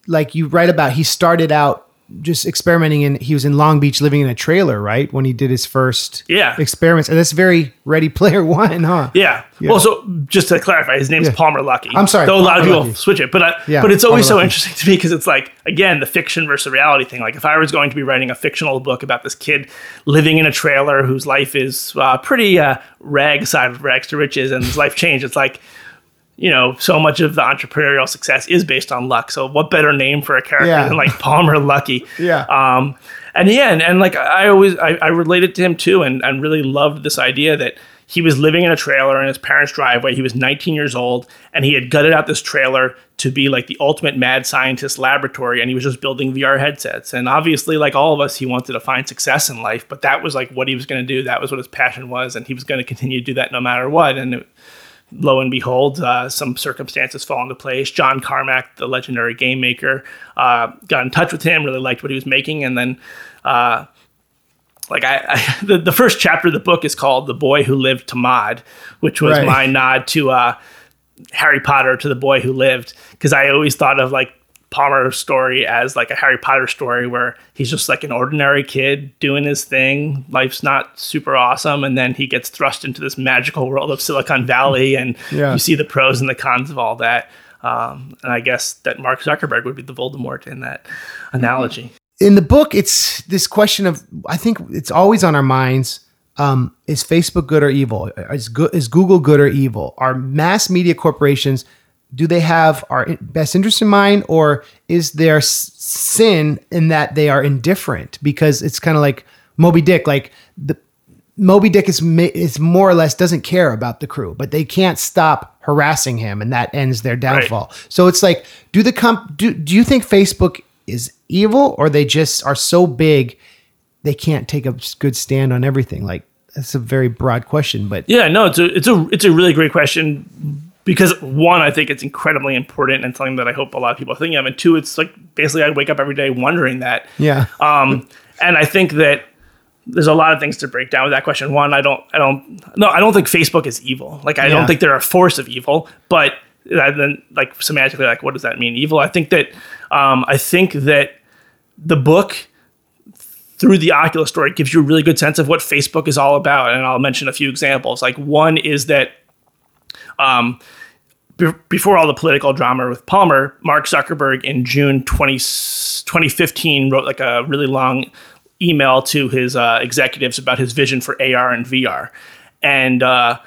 like you write about, he started out just experimenting and he was in Long Beach living in a trailer, right? When he did his first Yeah. experiments. And that's very Ready Player One, huh? Yeah. Well, so just to clarify, his name's Yeah. Palmer Luckey. I'm sorry, Though a lot of people switch it, but I, Yeah, but it's always Palmer so Luckey. interesting to me because it's like again the fiction versus reality thing. Like if I was going to be writing a fictional book about this kid living in a trailer whose life is uh, pretty uh, rag side of rags to riches and his life changed, it's like. You know, so much of the entrepreneurial success is based on luck. So, what better name for a character Yeah. than like Palmer Luckey? Yeah. Um, and yeah, and, and like I always I, I related to him too, and, and really loved this idea that he was living in a trailer in his parents' driveway. He was 19 years old, and he had gutted out this trailer to be like the ultimate mad scientist laboratory, and he was just building VR headsets. And obviously, like all of us, he wanted to find success in life, but that was like what he was going to do. That was what his passion was, and he was going to continue to do that no matter what. And it, lo and behold, uh, some circumstances fall into place. John Carmack, the legendary game maker, uh, got in touch with him, really liked what he was making, and then. Uh, like I, I the, the first chapter of the book is called "The Boy Who Lived to Mod," which was Right. my nod to uh, Harry Potter to the boy who lived, because I always thought of like Palmer's story as like a Harry Potter story where he's just like an ordinary kid doing his thing. Life's not super awesome, and then he gets thrust into this magical world of Silicon Valley, and Yeah. you see the pros and the cons of all that. Um, and I guess that Mark Zuckerberg would be the Voldemort in that analogy. in the book, it's this question of I think it's always on our minds. Um, is Facebook good or evil? Is, good, is Google good or evil? Are mass media corporations do they have our best interest in mind, or is there sin in that they are indifferent? Because it's kind of like Moby Dick, like the Moby Dick is is more or less doesn't care about the crew, but they can't stop harassing him, and that ends their downfall. So it's like, do the comp do do you think Facebook is evil, or they just are so big they can't take a good stand on everything? Like that's a very broad question, but Yeah, no, it's a it's a it's a really great question because one, I think it's incredibly important and something that I hope a lot of people are thinking of, and two, it's like basically I wake up every day wondering that. yeah, Um, and I think that there's a lot of things to break down with that question. One, I don't, I don't, no, I don't think Facebook is evil. Like, I Yeah. don't think they're a force of evil, but uh, then, like, semantically, like, what does that mean, evil? I think that, um, I think that the book through the Oculus story gives you a really good sense of what Facebook is all about. And I'll mention a few examples. Like, one is that, um, be- before all the political drama with Palmer, Mark Zuckerberg in June 20, 2015 wrote like a really long email to his uh, executives about his vision for AR and VR. And uh,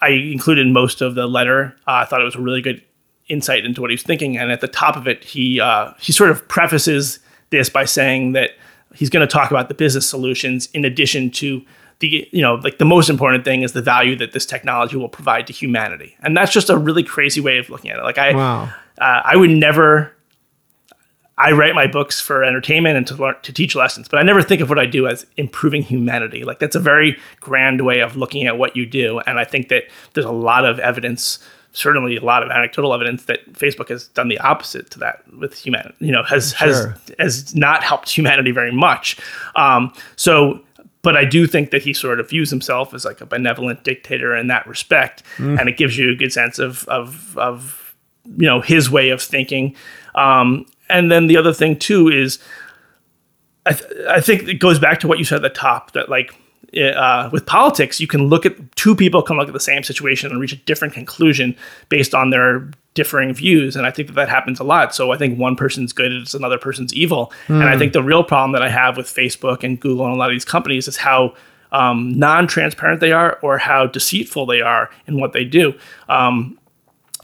I included most of the letter. Uh, I thought it was a really good insight into what he was thinking. And at the top of it, he uh, he sort of prefaces this by saying that he's going to talk about the business solutions in addition to the you know like the most important thing is the value that this technology will provide to humanity. And that's just a really crazy way of looking at it. Like I Wow. uh, I would never. I write my books for entertainment and to learn to teach lessons, but I never think of what I do as improving humanity. Like that's a very grand way of looking at what you do, and I think that there's a lot of evidence, certainly a lot of anecdotal evidence that Facebook has done the opposite to that with humanity. You know, has Sure. has has not helped humanity very much. Um, so. But I do think that he sort of views himself as like a benevolent dictator in that respect, and it gives you a good sense of of of you know his way of thinking. Um, and then the other thing too is I, th- I think it goes back to what you said at the top that like uh, with politics you can look at two people can look at the same situation and reach a different conclusion based on their differing views and i think that that happens a lot. So i think one person's good it's another person's evil. And i think the real problem that i have with facebook and google and a lot of these companies is how um, non-transparent they are or how deceitful they are in what they do. Um,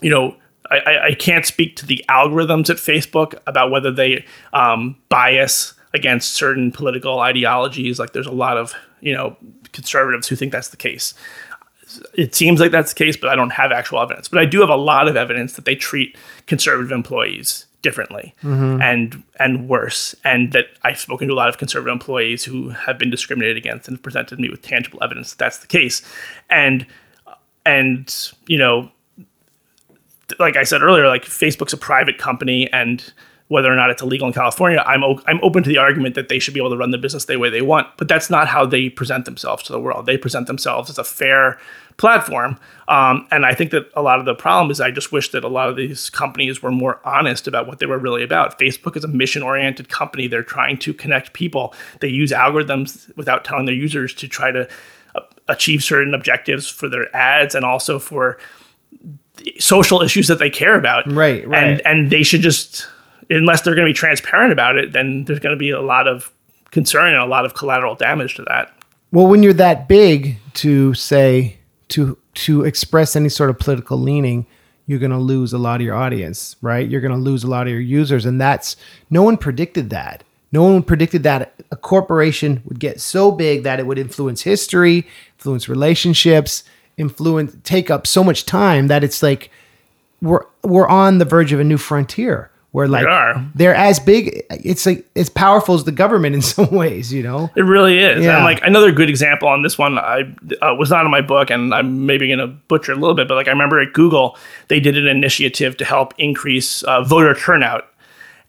you know, I- I, I can't speak to the algorithms at Facebook about whether they um, bias against certain political ideologies. Like, there's a lot of you know conservatives who think that's the case. It seems like that's the case, but I don't have actual evidence. But I do have a lot of evidence that they treat conservative employees differently mm-hmm. and and worse, and that I've spoken to a lot of conservative employees who have been discriminated against and presented me with tangible evidence that that's the case. And and you know like I said earlier, like Facebook's a private company and whether or not it's illegal in California, I'm o- I'm open to the argument that they should be able to run the business the way they want. But that's not how they present themselves to the world. They present themselves as a fair platform, um, and I think that a lot of the problem is I just wish that a lot of these companies were more honest about what they were really about. Facebook is a mission oriented company. They're trying to connect people. They use algorithms without telling their users to try to uh, achieve certain objectives for their ads and also for social issues that they care about. Right, right. And and they should just unless they're going to be transparent about it, then there's going to be a lot of concern and a lot of collateral damage to that. Well, when you're that big to say to to express any sort of political leaning, you're going to lose a lot of your audience, right? You're going to lose a lot of your users, and that's no one predicted that. No one predicted that a corporation would get so big that it would influence history, influence relationships, influence take up so much time that it's like we're we're on the verge of a new frontier where like are. they're as big it's like as powerful as the government in some ways you know It really is. Yeah. And like another good example on this one, I uh, was not in my book, and I'm maybe going to butcher a little bit, but like I remember at Google, they did an initiative to help increase uh, voter turnout.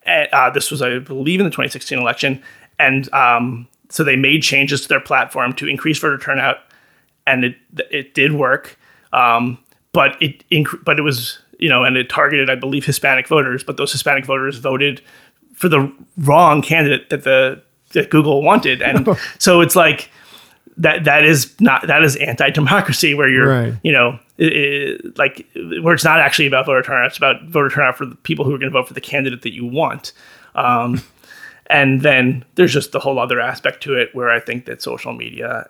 And, uh, this was, I believe, in the 2016 election, and um, so they made changes to their platform to increase voter turnout, and it it did work. Um, but it inc- but it was you know, and it targeted, I believe, Hispanic voters, but those Hispanic voters voted for the wrong candidate that the that Google wanted, and so it's like that that is not that is anti-democracy where you're Right. you know i i like where it's not actually about voter turnout it's about voter turnout for the people who are going to vote for the candidate that you want um, and then there's just the whole other aspect to it where i think that social media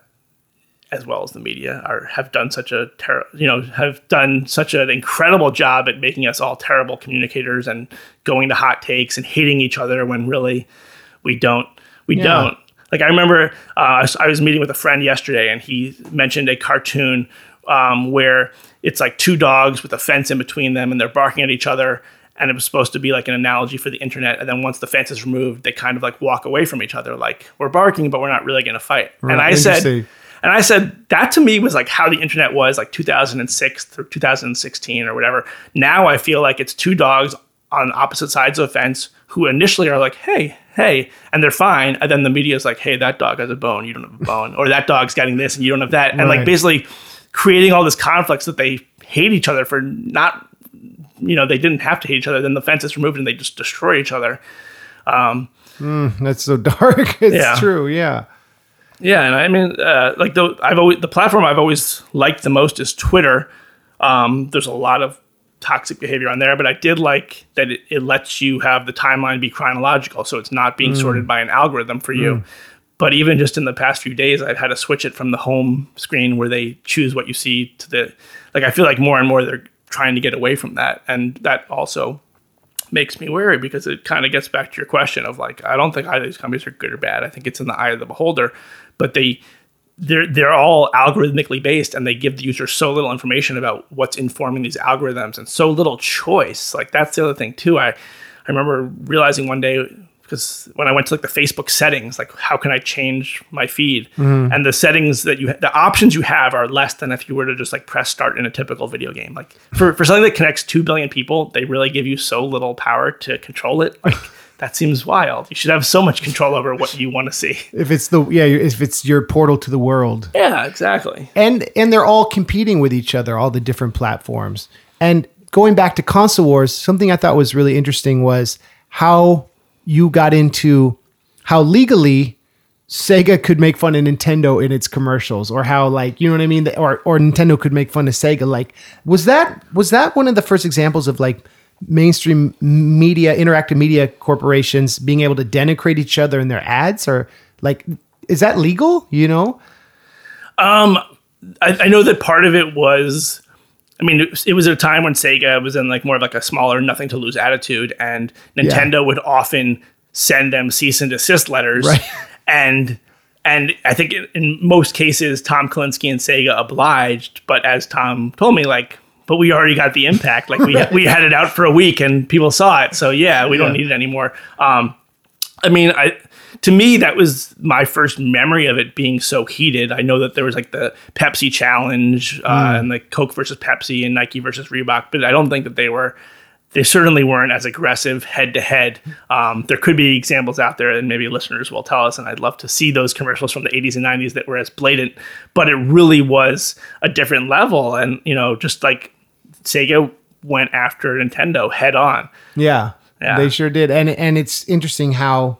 as well as the media are have done such a ter- you know have done such an incredible job at making us all terrible communicators and going to hot takes and hating each other when really we don't we Yeah. don't like i remember uh, I, was, meeting with a friend yesterday and he mentioned a cartoon um, where it's like two dogs with a fence in between them and they're barking at each other and it was supposed to be like an analogy for the internet and then once the fence is removed they kind of like walk away from each other like we're barking but we're not really going to fight and i said. And I said that to me was like how the internet was like 2006 through 2016 or whatever. Now I feel like it's two dogs on opposite sides of a fence who initially are like, hey, hey, and they're fine. And then the media is like, hey, that dog has a bone, you don't have a bone. Or that dog's getting this and you don't have that. And Right. like basically creating all this conflicts that they hate each other for not, you know, they didn't have to hate each other. Then the fence is removed and they just destroy each other. um that's so dark it's Yeah. true yeah Yeah, and I mean, uh, like the I've always the platform I've always liked the most is Twitter. Um, there's a lot of toxic behavior on there, but I did like that it, it lets you have the timeline be chronological, so it's not being sorted by an algorithm for you. But even just in the past few days, I've had to switch it from the home screen where they choose what you see to the like. I feel like more and more they're trying to get away from that, and that also makes me wary because it kind of gets back to your question of like I don't think either of these companies are good or bad. I think it's in the eye of the beholder, but they they're they're all algorithmically based and they give the user so little information about what's informing these algorithms and so little choice. Like that's the other thing too. I I remember realizing one day because when I went to like the Facebook settings, like how can I change my feed? Mm-hmm. And the settings that you the options you have are less than if you were to just like press start in a typical video game. Like for, for something that connects two billion people, they really give you so little power to control it. Like that seems wild. You should have so much control over what you want to see. if it's the yeah if it's your portal to the world Yeah, exactly. and and they're all competing with each other all the different platforms and going back to console wars something i thought was really interesting was how you got into how legally sega could make fun of nintendo in its commercials or how like you know what i mean or or nintendo could make fun of sega like was that was that one of the first examples of like mainstream media interactive media corporations being able to denigrate each other in their ads or like is that legal you know? Um, I, I know that part of it was I mean, it was, a time when Sega was in like more of like a smaller, nothing to lose attitude, and Nintendo would often send them cease and desist letters, Right. and and I think in, in most cases Tom Kalinske and Sega obliged, but as Tom told me, like, but we already got the impact, like we we had it out for a week and people saw it, so yeah, we don't need it anymore. Um, I mean, I to me that was my first memory of it being so heated. I know that there was like the Pepsi challenge uh, and like Coke versus Pepsi and Nike versus Reebok, but I don't think that they were they certainly weren't as aggressive head to head. Um, There could be examples out there, and maybe listeners will tell us. And I'd love to see those commercials from the 80s and 90s that were as blatant, but it really was a different level. And you know, just like Sega went after Nintendo head on. Yeah, Yeah. they sure did. And and it's interesting how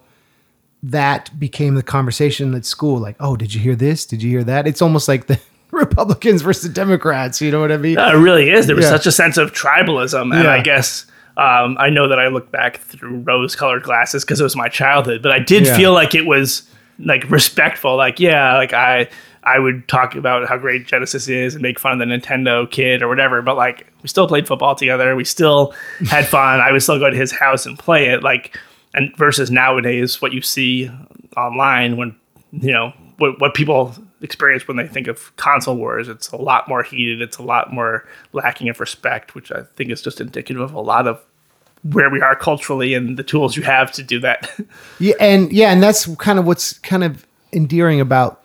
that became the conversation at school. Like, oh, did you hear this? Did you hear that? It's almost like the Republicans versus Democrats. You know what I mean? No, it really is. There was Yeah. such a sense of tribalism, and Yeah. I guess um, I know that I look back through rose-colored glasses because it was my childhood, but I did Yeah. feel like it was like respectful. Like, yeah, like I I would talk about how great Genesis is and make fun of the Nintendo kid or whatever, but like we still played football together. We still had fun. I would still go to his house and play it. Like, and versus nowadays, what you see online when you know what, what people experience when they think of console wars it's a lot more heated it's a lot more lacking of respect which i think is just indicative of a lot of where we are culturally and the tools you have to do that Yeah, and yeah, and that's kind of what's kind of endearing about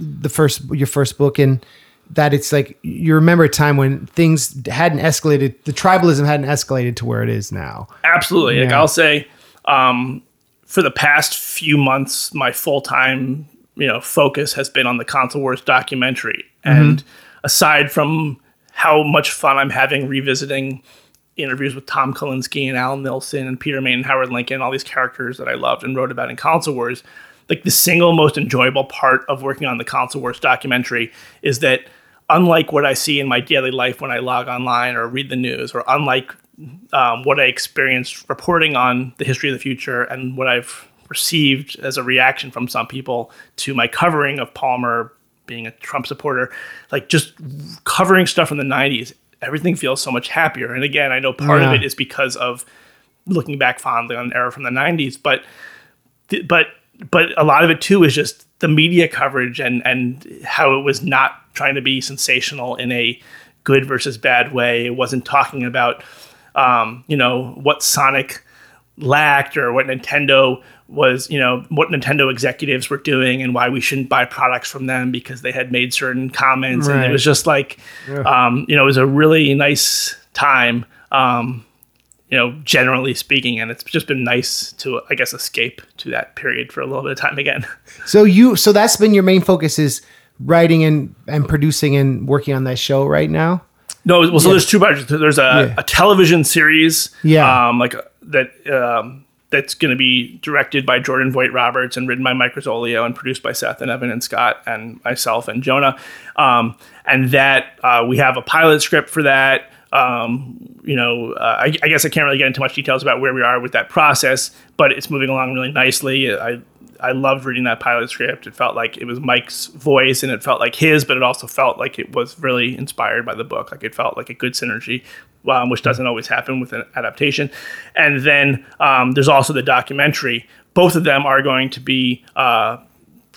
the first your first book, and that it's like you remember a time when things hadn't escalated, the tribalism hadn't escalated to where it is now. absolutely. Like i'll say um, for the past few months my full-time you know focus has been on the console wars documentary. And aside from how much fun i'm having revisiting interviews with tom Kalinske and alan Nilsen and peter Main and howard lincoln all these characters that i loved and wrote about in console wars like the single most enjoyable part of working on the console wars documentary is that unlike what i see in my daily life when i log online or read the news or unlike um, what I experienced reporting on the history of the future and what I've received as a reaction from some people to my covering of Palmer being a Trump supporter, like just covering stuff from the 90s, everything feels so much happier. And again, I know part Yeah. of it is because of looking back fondly on an era from the 90s, but but but a lot of it too is just the media coverage and and how it was not trying to be sensational in a good versus bad way. It wasn't talking about um, you know what Sonic lacked or what Nintendo was, you know, what Nintendo executives were doing and why we shouldn't buy products from them because they had made certain comments. And it was just like, um, you know, it was a really nice time, um, you know, generally speaking. And it's just been nice to, I guess, escape to that period for a little bit of time again. So you, so that's been your main focus is writing and and producing and working on that show right now. No, well, so there's two projects. There's a, Yeah. a television series, Yeah. um, like that um, that's going to be directed by Jordan Vogt-Roberts and written by Mike Rosolio and produced by Seth and Evan and Scott and myself and Jonah. Um, and that uh, we have a pilot script for that. Um, you know, uh, I, I guess I can't really get into much details about where we are with that process, but it's moving along really nicely. I I loved reading that pilot script. It felt like it was Mike's voice and it felt like his, but it also felt like it was really inspired by the book. Like it felt like a good synergy, um, which doesn't always happen with an adaptation. And then um, there's also the documentary. Both of them are going to be uh,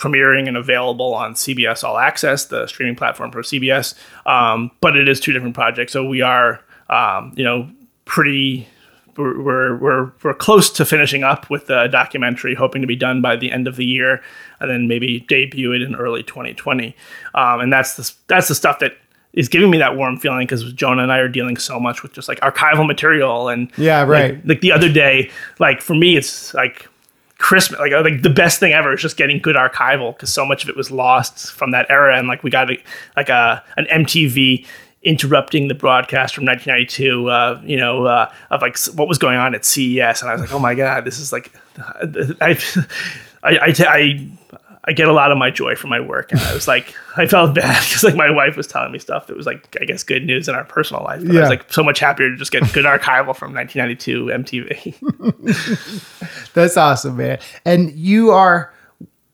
premiering and available on CBS All Access, the streaming platform for CBS. Um, but it is two different projects, so we are, um, you know, pretty. We're, we're, we're, close to finishing up with the documentary, hoping to be done by the end of the year, and then maybe debut it in early 2020. Um, and that's the that's the stuff that is giving me that warm feeling because Jonah and I are dealing so much with just like archival material and Yeah, like- right. like the other day, like for me, it's like Christmas, like like the best thing ever is just getting good archival because so much of it was lost from that era, and like we got a, like a an MTV interrupting the broadcast from 1992, uh, you know, uh, of like what was going on at CES, and I was like, oh my god, this is like, I, I, I, I I get a lot of my joy from my work, and I was like, I felt bad because like my wife was telling me stuff that was like, I guess, good news in our personal life. But I was like so much happier to just get good archival from 1992 MTV. That's awesome, man. And you are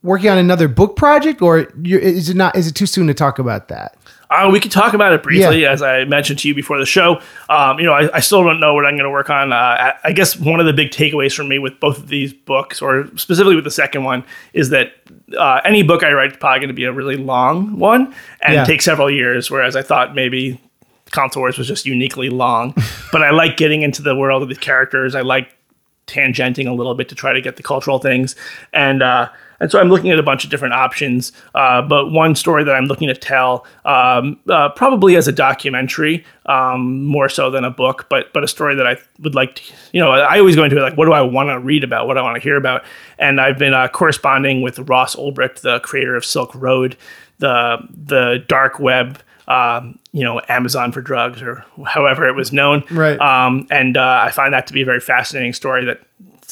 working on another book project, or is it not? Is it too soon to talk about that? Uh, we could talk about it briefly, Yeah. as I mentioned to you before the show. Um, you know, I, I still don't know what I'm going to work on. Uh, I, I guess one of the big takeaways for me with both of these books, or specifically with the second one, is that uh, any book I write is probably going to be a really long one and Yeah. take several years. Whereas I thought maybe Console Wars was just uniquely long. but I like getting into the world of the characters. I like tangenting a little bit to try to get the cultural things. And uh, and so I'm looking at a bunch of different options. Uh, but one story that I'm looking to tell, um, uh, probably as a documentary, um, more so than a book, but but a story that I would like to, you know, I always go into it like, what do I want to read about? What do I want to hear about? And I've been uh, corresponding with Ross Ulbricht, the creator of Silk Road, the the dark web. Um, you know, Amazon for drugs, or however it was known. Right. Um, and uh, I find that to be a very fascinating story that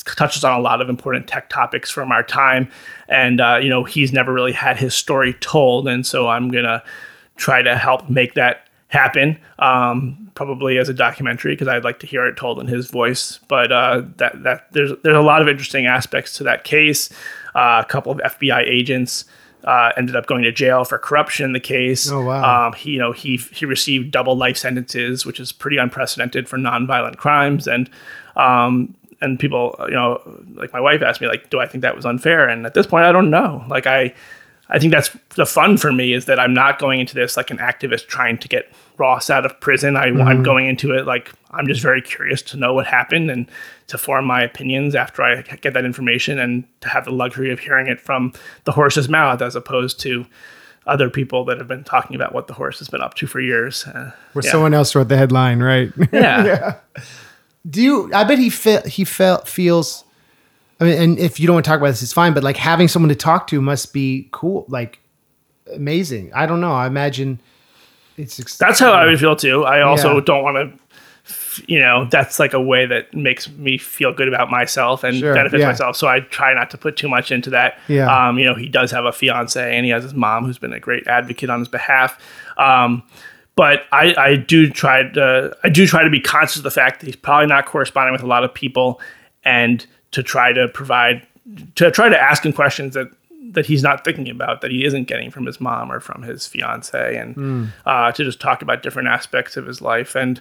touches on a lot of important tech topics from our time. And, uh, you know, he's never really had his story told. And so I'm going to try to help make that happen, um, probably as a documentary, because I'd like to hear it told in his voice. But uh, that, that there's, there's a lot of interesting aspects to that case. Uh, a couple of FBI agents uh, ended up going to jail for corruption in the case. Oh, wow. Um, he, you know, he he received double life sentences, which is pretty unprecedented for nonviolent crimes. And um, and people, you know, like my wife asked me, like, do I think that was unfair? And at this point, I don't know. Like, I, I think that's the fun for me is that I'm not going into this like an activist trying to get Ross out of prison. I, Mm-hmm. I'm going into it like I'm just very curious to know what happened and to form my opinions after I get that information and to have the luxury of hearing it from the horse's mouth as opposed to other people that have been talking about what the horse has been up to for years. Uh, Where yeah. someone else wrote the headline, right? yeah. Do you? I bet he fe- he felt feels. I mean, and if you don't want to talk about this, it's fine. But like having someone to talk to must be cool, like amazing. I don't know. I imagine it's. Ex- That's how I would feel too. I also Yeah. don't want to, you know, that's like a way that makes me feel good about myself and Sure, benefits yeah. myself. So I try not to put too much into that. Yeah. Um, you know, he does have a fiance and he has his mom who's been a great advocate on his behalf. Um, but I, I do try to I do try to be conscious of the fact that he's probably not corresponding with a lot of people and to try to provide to try to ask him questions that that he's not thinking about that he isn't getting from his mom or from his fiance and uh, to just talk about different aspects of his life. And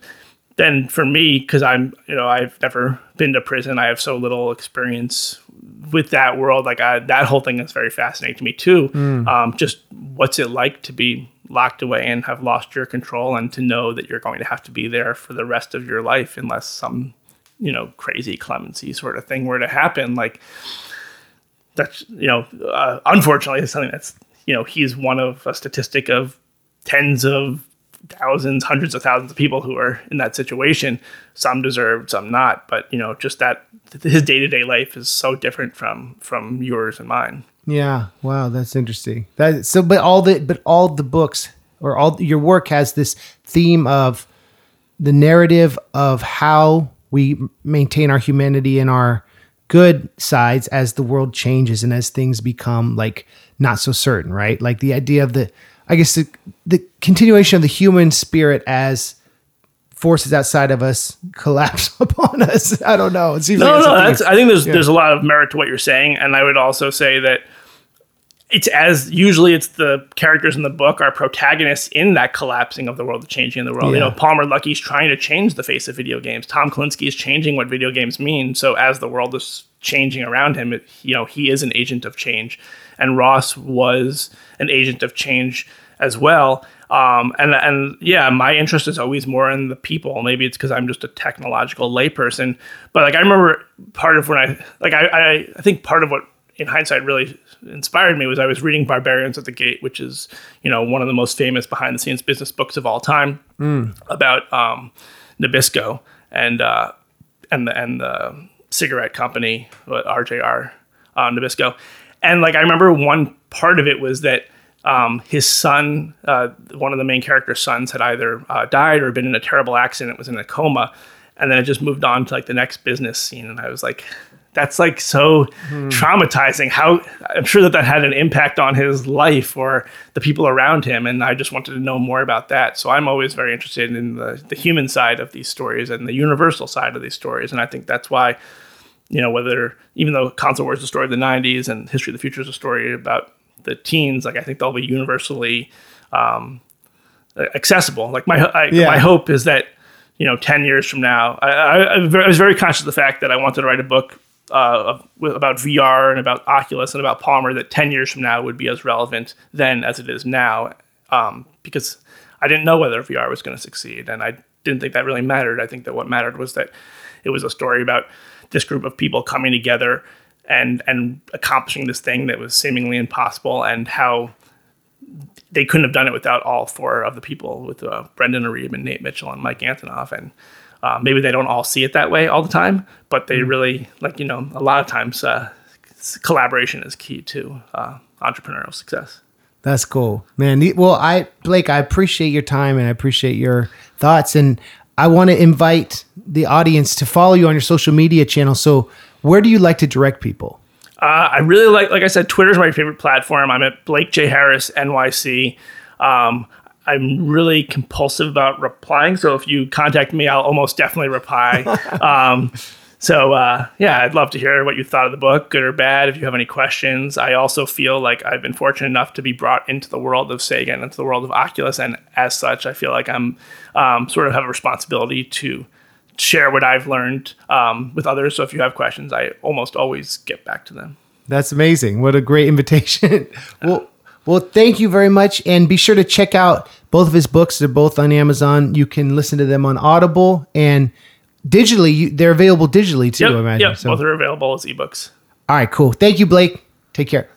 then for me because i'm you know i've never been to prison. I have so little experience with that world. Like I, that whole thing is very fascinating to me too. Um, just what's it like to be locked away and have lost your control and to know that you're going to have to be there for the rest of your life unless some you know crazy clemency sort of thing were to happen? Like that's you know uh, unfortunately it's something that's you know he's one of a statistic of tens of thousands hundreds of thousands of people who are in that situation some deserved some not but you know just that his day-to-day life is so different from from yours and mine Yeah. Wow, that's interesting. That so, but all the but all the books or all your work has this theme of the narrative of how we maintain our humanity and our good sides as the world changes and as things become like not so certain, right? Like the idea of the, I guess the, the continuation of the human spirit as forces outside of us collapse upon us. I don't know. It seems No, like no, that's, I think there's there's a lot of merit to what you're saying, and I would also say that it's as usually it's the characters in the book are protagonists in that collapsing of the world, the changing of the world. You know, Palmer Luckey's trying to change the face of video games. Tom Kalinske is changing what video games mean. So as the world is changing around him, it, you know, he is an agent of change, and Ross was an agent of change as well. Um, and and yeah, my interest is always more in the people. Maybe it's because I'm just a technological layperson, but like I remember part of when I like I, I I think part of what in hindsight really inspired me was I was reading Barbarians at the Gate, which is you know one of the most famous behind the scenes business books of all time about um, Nabisco and uh, and the and the cigarette company RJR uh, Nabisco, and like I remember one part of it was that um, his son, uh, one of the main character's sons, had either uh, died or been in a terrible accident, was in a coma, and then it just moved on to like the next business scene, and I was like. That's like so traumatizing. How I'm sure that that had an impact on his life or the people around him, and I just wanted to know more about that. So I'm always very interested in the, the human side of these stories and the universal side of these stories, and I think that's why you know, whether even though console wars is a story of the '90s and History of the Future is a story about the teens, like I think they'll be universally um, accessible. Like my I, Yeah. my hope is that you know, ten years from now, I, I I was very conscious of the fact that I wanted to write a book uh, about VR and about Oculus and about Palmer that ten years from now would be as relevant then as it is now, um, because I didn't know whether VR was going to succeed, and I didn't think that really mattered. I think that what mattered was that it was a story about this group of people coming together and and accomplishing this thing that was seemingly impossible, and how they couldn't have done it without all four of the people with uh, Brendan Iribe and Nate Mitchell and Mike Antonov. And uh, maybe they don't all see it that way all the time, but they really like you know a lot of times uh, collaboration is key to uh, entrepreneurial success. That's cool, man. Well, I Blake, I appreciate your time and I appreciate your thoughts, and I want to invite the audience to follow you on your social media channel. So, where do you like to direct people? Uh, I really like, like I said, Twitter is my favorite platform. I'm at Blake J Harris NYC. Um, I'm really compulsive about replying, so if you contact me, I'll almost definitely reply. um, so uh, yeah, I'd love to hear what you thought of the book, good or bad. If you have any questions, I also feel like I've been fortunate enough to be brought into the world of Sega and into the world of Oculus, and as such, I feel like I'm um, sort of have a responsibility to share what I've learned um, with others. So if you have questions, I almost always get back to them. That's amazing. What a great invitation. well, well, thank you very much. And be sure to check out both of his books. They're both on Amazon. You can listen to them on Audible and digitally. You, they're available digitally too, I Yep, imagine. yep. So- Both are available as ebooks. all right, cool. Thank you, Blake. Take care.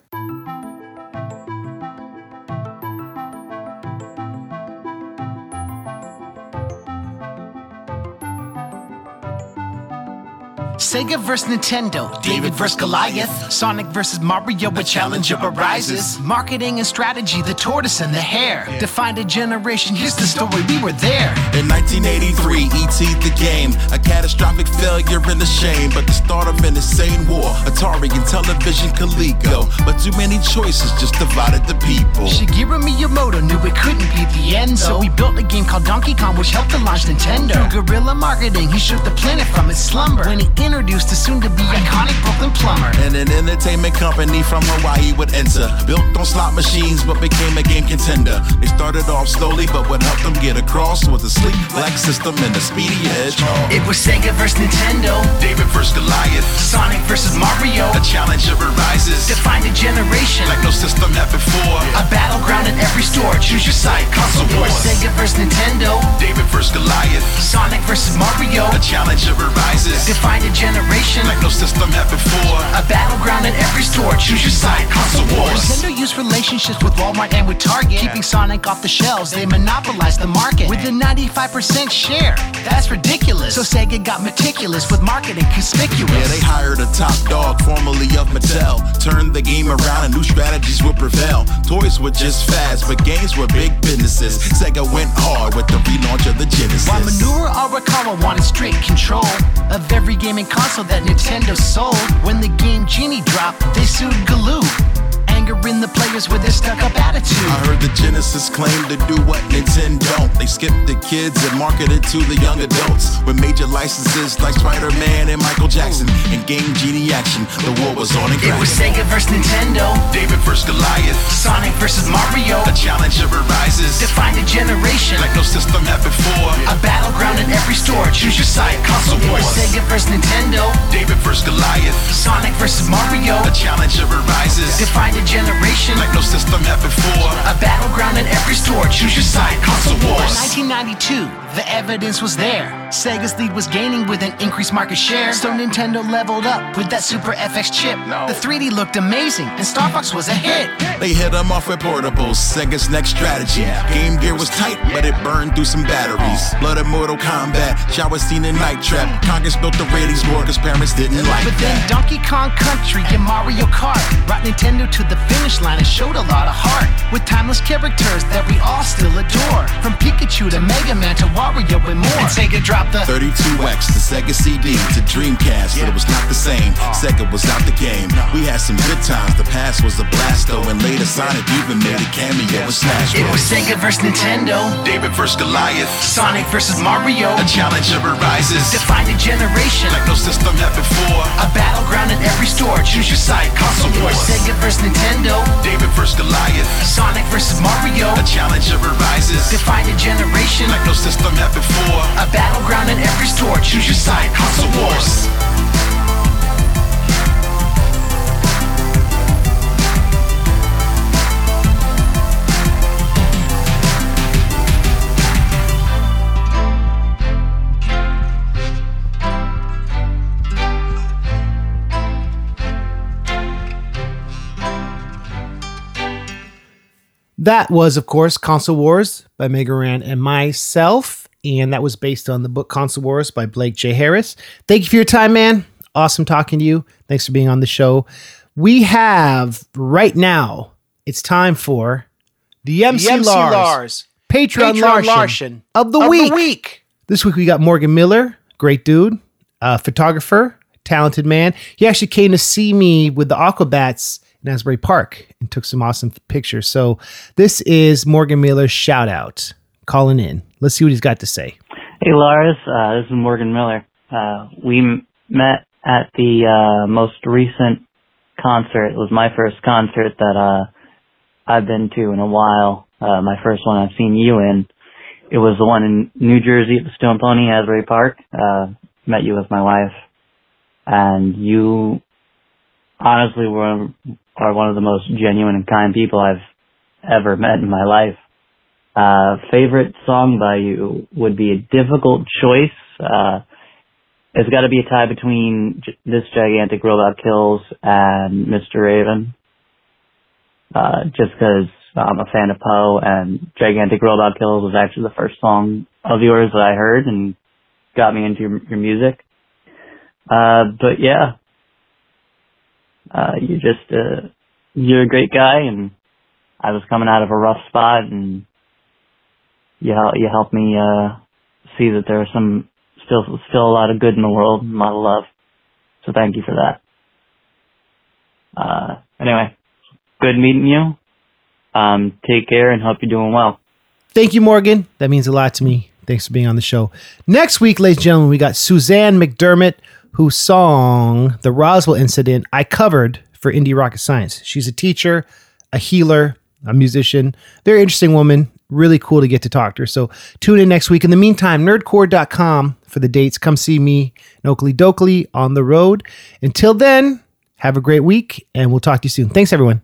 Sega vs. Nintendo, David vs. Goliath, Sonic vs. Mario, a challenger arises. Marketing and strategy, the tortoise and the hare. Defined a generation, here's the story, we were there. In 1983, E.T. the game, a catastrophic failure and a shame. But the start of an insane war, Atari Intellivision Coleco. But too many choices just divided the people. Shigeru Miyamoto knew it couldn't be the end, so he built a game called Donkey Kong, which helped to launch Nintendo. Through guerrilla marketing, he shook the planet from its slumber when he introduced the soon-to-be iconic Brooklyn Plumber. And an entertainment company from Hawaii would enter. Built on slot machines, but became a game contender. They started off slowly, but what helped them get across was a sleek black system and a speedy edge. It was Sega vs. Nintendo, David vs. Goliath, Sonic vs. Mario. a challenger arises. Defined a generation, Like no system had before. a battleground in every store. Choose your side, console wars. Sega vs. Nintendo, David vs. Goliath, Sonic vs. Mario. a challenger arises. Defined a generation, Like no system had before. a battleground in every store. Choose your side, console wars. Nintendo used relationships with Walmart and with Target, keeping Sonic off the shelves. They monopolized the market with a 95% share. That's ridiculous. So Sega got meticulous with marketing conspicuous. Yeah, they hired a top dog, formerly of Mattel. Turned the game around and new strategies would prevail. Toys were just fads, but games were big businesses. Sega went hard with the relaunch of the Genesis. While Minoru Arakawa wanted strict control of every gaming console that Nintendo sold, when the game Genie dropped, they sued Galoob. In the players with their stuck-up attitude. I heard the Genesis claim to do what Nintendo don't. They skipped the kids and marketed to the young adults with major licenses like Spider-Man and Michael Jackson. And Game Genie action, the war was on and It was. Sega vs. Nintendo, David vs. Goliath, Sonic vs. Mario. a challenger arises. Defined a generation, Like no system had before. a battleground in every store. Choose your side, console wars. Sega vs. Nintendo, David vs. Goliath, Sonic vs. Mario. a challenger arises. Defined a generation, Like no system had before. a battleground in every store. Choose your side, console. Wars. 1992, the evidence was there. Sega's lead was gaining with an increased market share. So Nintendo leveled up with that Super FX chip. The 3D looked amazing, and Star Fox was a hit. They hit them off with portables, Sega's next strategy. Game Gear was tight, but it burned through some batteries. Oh. Blood of Mortal Kombat, shower scene in Night Trap. Congress built the ratings war because parents didn't like But then that. Donkey Kong Country and Mario Kart brought Nintendo to the finish line and showed a lot of heart. With timeless characters that we all still adore. From Pikachu to Mega Man to Wario and more. And Sega dropped the 32X to Sega CD to Dreamcast, but it was not the same. Sega was out the game. We had some good times. The past was a blast though, and later Sonic even made a cameo in Smash Bros. It was Bros. Sega versus Nintendo, David versus Goliath, Sonic versus Mario. a challenger arises. Defined a generation, Like no system had before. a battleground in every store. Choose your side, console wars. Sega versus Nintendo, David versus Goliath, Sonic versus Mario. a challenger arises. Defined a generation, Like no system had before. a battleground in every store. Choose your side, console wars. That was, of course, Console Wars by Mega Ran and myself. And that was based on the book Console Wars by Blake J. Harris. Thank you for your time, man. Awesome talking to you. Thanks for being on the show. We have right now, it's time for the MC, The MC Lars, Lars Patreon, Patreon Larson, Larson of, the, of the week. week. This week we got Morgan Miller, great dude, uh, photographer, talented man. He actually came to see me with the Aquabats in Asbury Park and took some awesome pictures. So this is Morgan Miller's shout out calling in. Let's see what he's got to say. Hey Lars, uh, this is Morgan Miller. Uh, we m- met at the uh, most recent concert. It was my first concert that uh, I've been to in a while. Uh, my first one I've seen you in. It was the one in New Jersey at the Stone Pony Asbury Park. Uh, met you with my wife, and you honestly were are one of the most genuine and kind people I've ever met in my life. Uh, favorite song by you would be a difficult choice. Uh, it's got to be a tie between this gigantic robot kills and Mr. Raven. Uh, just because I'm a fan of Poe and Gigantic Robot Kills was actually the first song of yours that I heard and got me into your, your music. Uh, but yeah, uh, you're just, uh, you're a great guy and I was coming out of a rough spot and you you helped me uh see that there are some still still a lot of good in the world and a lot of love. So thank you for that. Uh anyway, good meeting you. Um take care and hope you're doing well. Thank you, Morgan. That means a lot to me. Thanks for being on the show. Next week, ladies and gentlemen, we got Suzanne McDermott, whose song The Roswell Incident I covered for Indie Rocket Science. She's a teacher, a healer, a musician. Very interesting woman. Really cool to get to talk to her. So tune in next week. In the meantime, nerdcore.com for the dates. Come see me in Okilly Dokilly on the road. Until then, have a great week and we'll talk to you soon. Thanks, everyone.